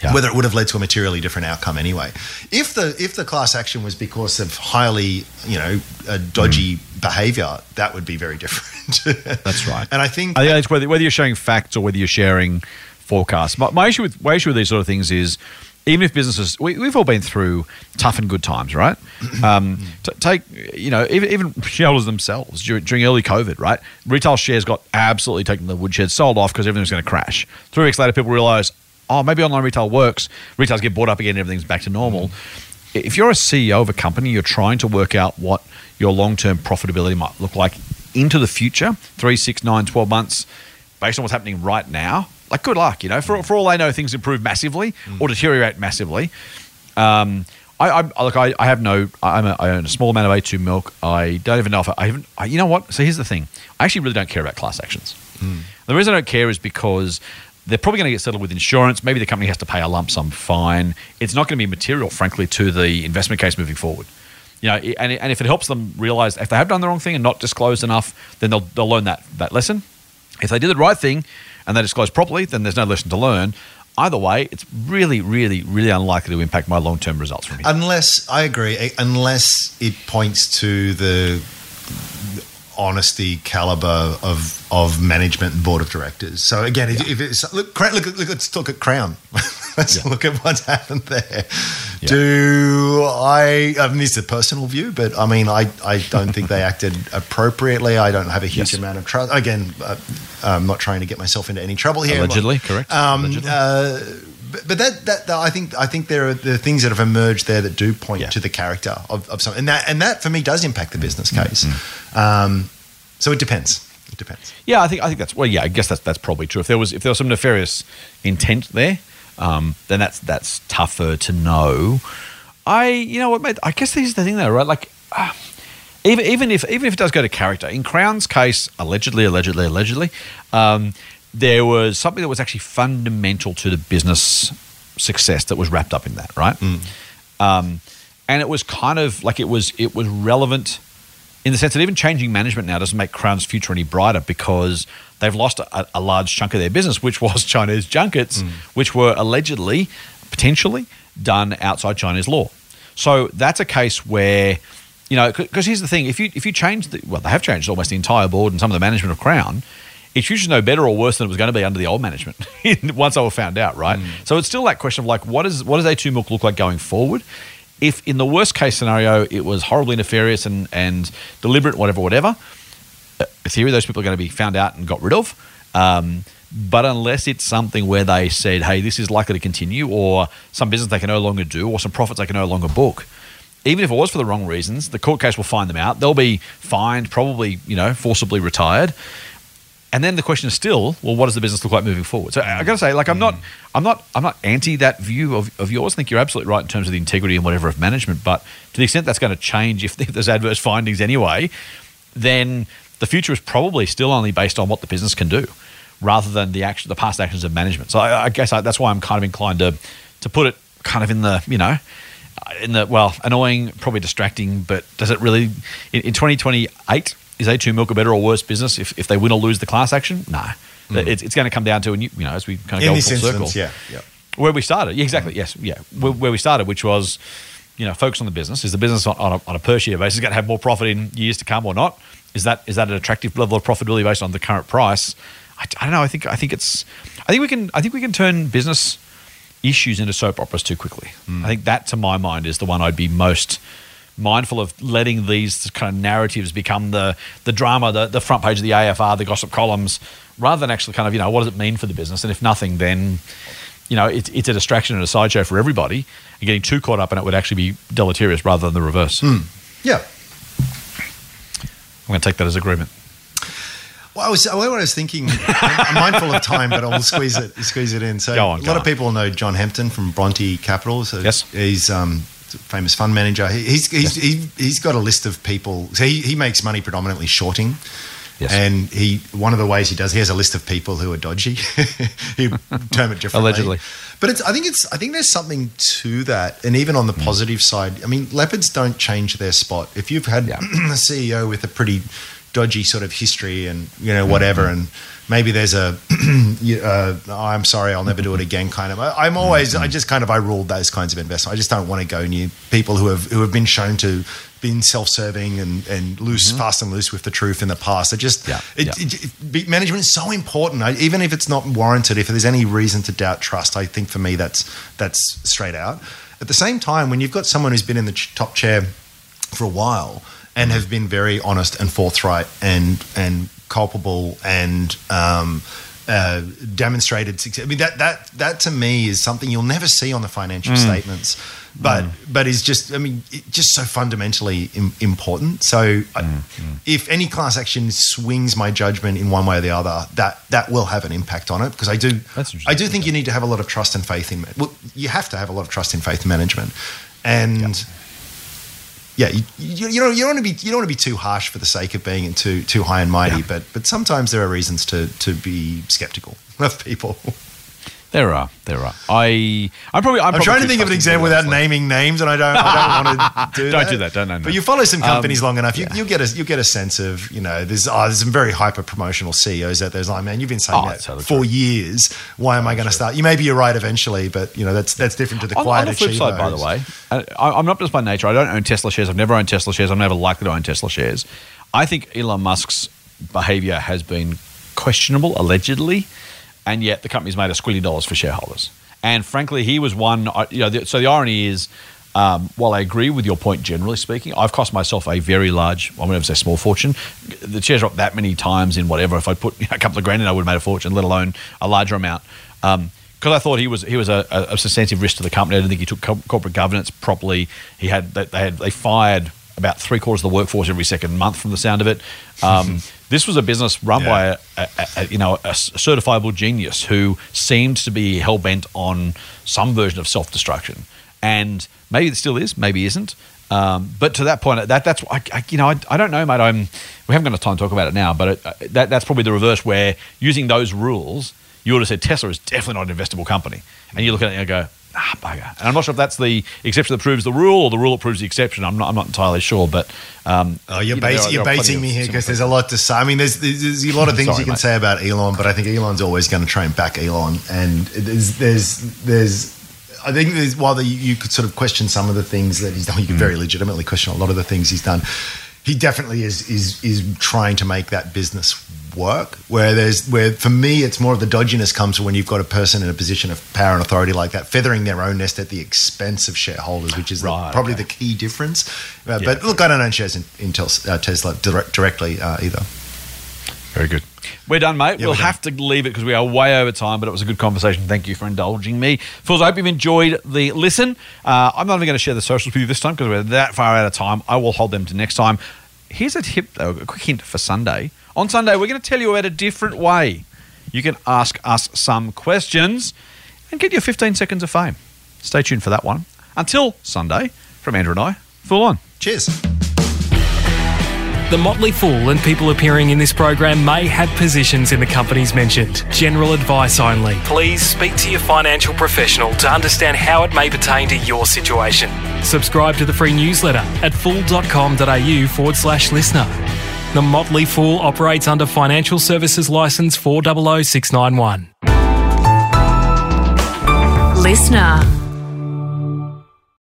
Yeah. Whether it would have led to a materially different outcome anyway. If the if the class action was because of highly you know uh, dodgy behaviour, that would be very different. Mm. That's right. And I think I think it's whether, whether you're sharing facts or whether you're sharing forecasts. My, my issue with my issue with these sort of things is even if businesses we, we've all been through tough and good times, right? Um, t- take you know even even shareholders themselves during, during early COVID, right? Retail shares got absolutely taken to the woodshed, sold off because everything was going to crash. Three weeks later, people realize, oh, maybe online retail works. Retailers get bought up again, everything's back to normal. If you're a CEO of a company, you're trying to work out what your long term profitability might look like into the future three, six, nine, 12 months based on what's happening right now. Like, good luck, you know. For, for all I know, things improve massively or deteriorate massively. Um, I, I look. I, I have no. I'm a, I own a small amount of A2 milk. I don't even know if I, I haven't. I, you know what? So here's the thing. I actually really don't care about class actions. The reason I don't care is because they're probably going to get settled with insurance. Maybe the company has to pay a lump sum fine. It's not going to be material, frankly, to the investment case moving forward. You know, and, and if it helps them realize if they have done the wrong thing and not disclosed enough, then they'll, they'll learn that that lesson. If they did the right thing and they disclose properly, then there's no lesson to learn. Either way, it's really, really, really unlikely to impact my long term results from here. Unless I agree, eh, unless it points to the honesty caliber of of management and board of directors. So again, if, if it's look, look, look, let's look at Crown. let's look at what's happened there. Do I? I mean, this is a personal view, but I mean, I I don't think they acted appropriately. I don't have a huge Yes. amount of trust. Again, uh, I'm not trying to get myself into any trouble here. Allegedly, correct. Um, Allegedly. uh, but, that, that that I think I think there are the things that have emerged there that do point Yeah. to the character of, of some, and that and that for me does impact the business Mm-hmm. case. Um, so it depends. It depends. Yeah, I think I think that's well. Yeah, I guess that's that's probably true. If there was if there was some nefarious intent there, um, then that's that's tougher to know. I you know what, mate? I guess this is the thing though, right? Like. Uh, even, even if even if it does go to character, in Crown's case, allegedly, allegedly, allegedly, um, there was something that was actually fundamental to the business success that was wrapped up in that, right? Um, and it was kind of like it was it was relevant in the sense that even changing management now doesn't make Crown's future any brighter because they've lost a, a large chunk of their business, which was Chinese junkets, hmm. which were allegedly, potentially done outside Chinese law. So that's a case where, you know, because here's the thing: if you if you change the well, they have changed almost the entire board and some of the management of Crown. Its usually no better or worse than it was going to be under the old management once they were found out, right? Hmm. So it's still that question of like, what is what does A2 Milk look like going forward? If in the worst case scenario it was horribly nefarious and, and deliberate, whatever, whatever, in theory, those people are going to be found out and got rid of. Um, but unless it's something where they said, hey, this is likely to continue, or some business they can no longer do, or some profits they can no longer book, even if it was for the wrong reasons, the court case will find them out. They'll be fined, probably, you know, forcibly retired. And then the question is still, well, what does the business look like moving forward? So I got to say, like, I'm not, I'm not, I'm not anti that view of, of yours. I think you're absolutely right in terms of the integrity and whatever of management. But to the extent that's going to change if there's adverse findings anyway, then the future is probably still only based on what the business can do, rather than the action, the past actions of management. So I, I guess I, that's why I'm kind of inclined to, to put it kind of in the, you know, in the well, annoying, probably distracting, but does it really in, in 2028? Is A2 Milk a better or worse business if, if they win or lose the class action? No. Hmm. It's, it's going to come down to, and you, you know, as we kind of In go this full instance, circle, yeah, yeah. where we started. Yeah, exactly. Yes, yeah, where, where we started, which was, you know, focus on the business. Is the business on, on, a, on a per share basis going to have more profit in years to come or not? Is that is that an attractive level of profitability based on the current price? I, I don't know. I think I think it's I think we can I think we can turn business issues into soap operas too quickly. Hmm. I think that, to my mind, is the one I'd be most mindful of letting these kind of narratives become the the drama, the, the front page of the AFR, the gossip columns, rather than actually kind of you know what does it mean for the business? And if nothing, then you know it's it's a distraction and a sideshow for everybody. And getting too caught up in it would actually be deleterious rather than the reverse. Hmm. Yeah. I'm going to take that as agreement. Well, I was what I was thinking. I'm mindful of time, but I will squeeze it squeeze it in. So on, a lot of people know John Hempton from Bronte Capital. So Yes. he's um, a famous fund manager. He, he's he's, he, he's got a list of people. So he, he makes money predominantly shorting. Yes. And he one of the ways he does he has a list of people who are dodgy. he term it differently. Allegedly. But it's I think it's I think there's something to that. And even on Mm. the positive side, I mean leopards don't change their spot. If you've had Yeah. a CEO with a pretty dodgy sort of history and you know whatever Mm-hmm. and maybe there's a uh, oh, I'm sorry I'll never do it again kind of I, I'm always Mm-hmm. I just kind of I rule those kinds of investment I just don't want to go near people who have who have been shown to been self-serving and, and loose fast and loose with the truth in the past I just Mm-hmm. Yeah, it, yeah. it- it- management is so important I, even if it's not warranted if there's any reason to doubt trust I think for me that's that's straight out at the same time when you've got someone who's been in the ch- top chair for a while and have been very honest and forthright and and culpable and um, uh, demonstrated success. I mean that that that to me is something you'll never see on the financial statements, but but is just I mean it, just so fundamentally Im- important. So I, if any class action swings my judgment in one way or the other, that that will have an impact on it because I do I do think you need to have a lot of trust and faith in well you have to have a lot of trust and faith in management. And yeah, you, you, you know you don't want to be you don't want to be too harsh for the sake of being too too high and mighty, Yeah. but but sometimes there are reasons to to be skeptical of people. There are, there are. I, I'm probably. I'm, I'm probably trying to think of an example to do that, without like- naming names, and I don't I don't want to do Don't that. do that, don't, name. But you follow some companies Um, long enough, you yeah. you get a you get a sense of you know there's oh, there's some very hyper promotional CEOs out there. It's like man, you've been saying Oh, that totally for years. Why am I going to start? You maybe you're right eventually, but you know that's that's different to the On, quiet on the flip side, by the way, I, I'm not just by nature. I don't own Tesla shares. I've never owned Tesla shares. I'm never likely to own Tesla shares. I think Elon Musk's behavior has been questionable, allegedly, and yet the company's made a squillion dollars for shareholders. And frankly, he was one. You know, the, so the irony is, um, while I agree with your point generally speaking, I've cost myself a very large. I won't say small fortune. The shares dropped that many times in whatever. If I put you know, a couple of grand in, I would have made a fortune, let alone a larger amount. Um, because I thought he was he was a, a, a substantive risk to the company. I didn't think he took co- corporate governance properly. He had they they had they fired about three quarters of the workforce every second month from the sound of it. Um, this was a business run Yeah. by a, a, a you know a certifiable genius who seemed to be hell bent on some version of self destruction, and maybe it still is, maybe isn't. Um, but to that point, that that's I, I, you know I, I don't know, mate. I'm we haven't got time to talk about it now, but it, uh, that that's probably the reverse where using those rules, you would have said Tesla is definitely not an investable company, and you look at it and you go. Ah, bugger. And I'm not sure if that's the exception that proves the rule or the rule that proves the exception. I'm not. I'm not entirely sure, but um, Oh, you're, you know, bait- are- you're baiting me here because there's a lot to say. I mean, there's, there's, there's a lot of things Sorry, you can mate. say about Elon, but I think Elon's always going to try and back Elon. And there's, there's, there's, I think there's, while the, you could sort of question some of the things that he's done, you could very legitimately question a lot of the things he's done. He definitely is, is, is trying to make that business work. Where there's, where for me, it's more of the dodginess comes when you've got a person in a position of power and authority like that, feathering their own nest at the expense of shareholders, which is the- probably okay. the key difference. Uh, Yeah. but look, I don't own shares in, in Tel- uh, Tesla direct, directly uh, either. Very good. We're done, mate. Yeah, we'll have to leave it because we are way over time, but it was a good conversation. Thank you for indulging me. Fools, I hope you've enjoyed the listen. Uh, I'm not even going to share the socials with you this time because we're that far out of time. I will hold them to next time. Here's a tip, though, a quick hint for Sunday. On Sunday, we're going to tell you about a different way you can ask us some questions and get your 15 seconds of fame. Stay tuned for that one. Until Sunday, from Andrew and I, Fool on. Cheers. The Motley Fool and people appearing in this program may have positions in the companies mentioned. General advice only. Please speak to your financial professional to understand how it may pertain to your situation. Subscribe to the free newsletter at fool.com.au forward slash listener. The Motley Fool operates under Financial Services License 400691. Listener.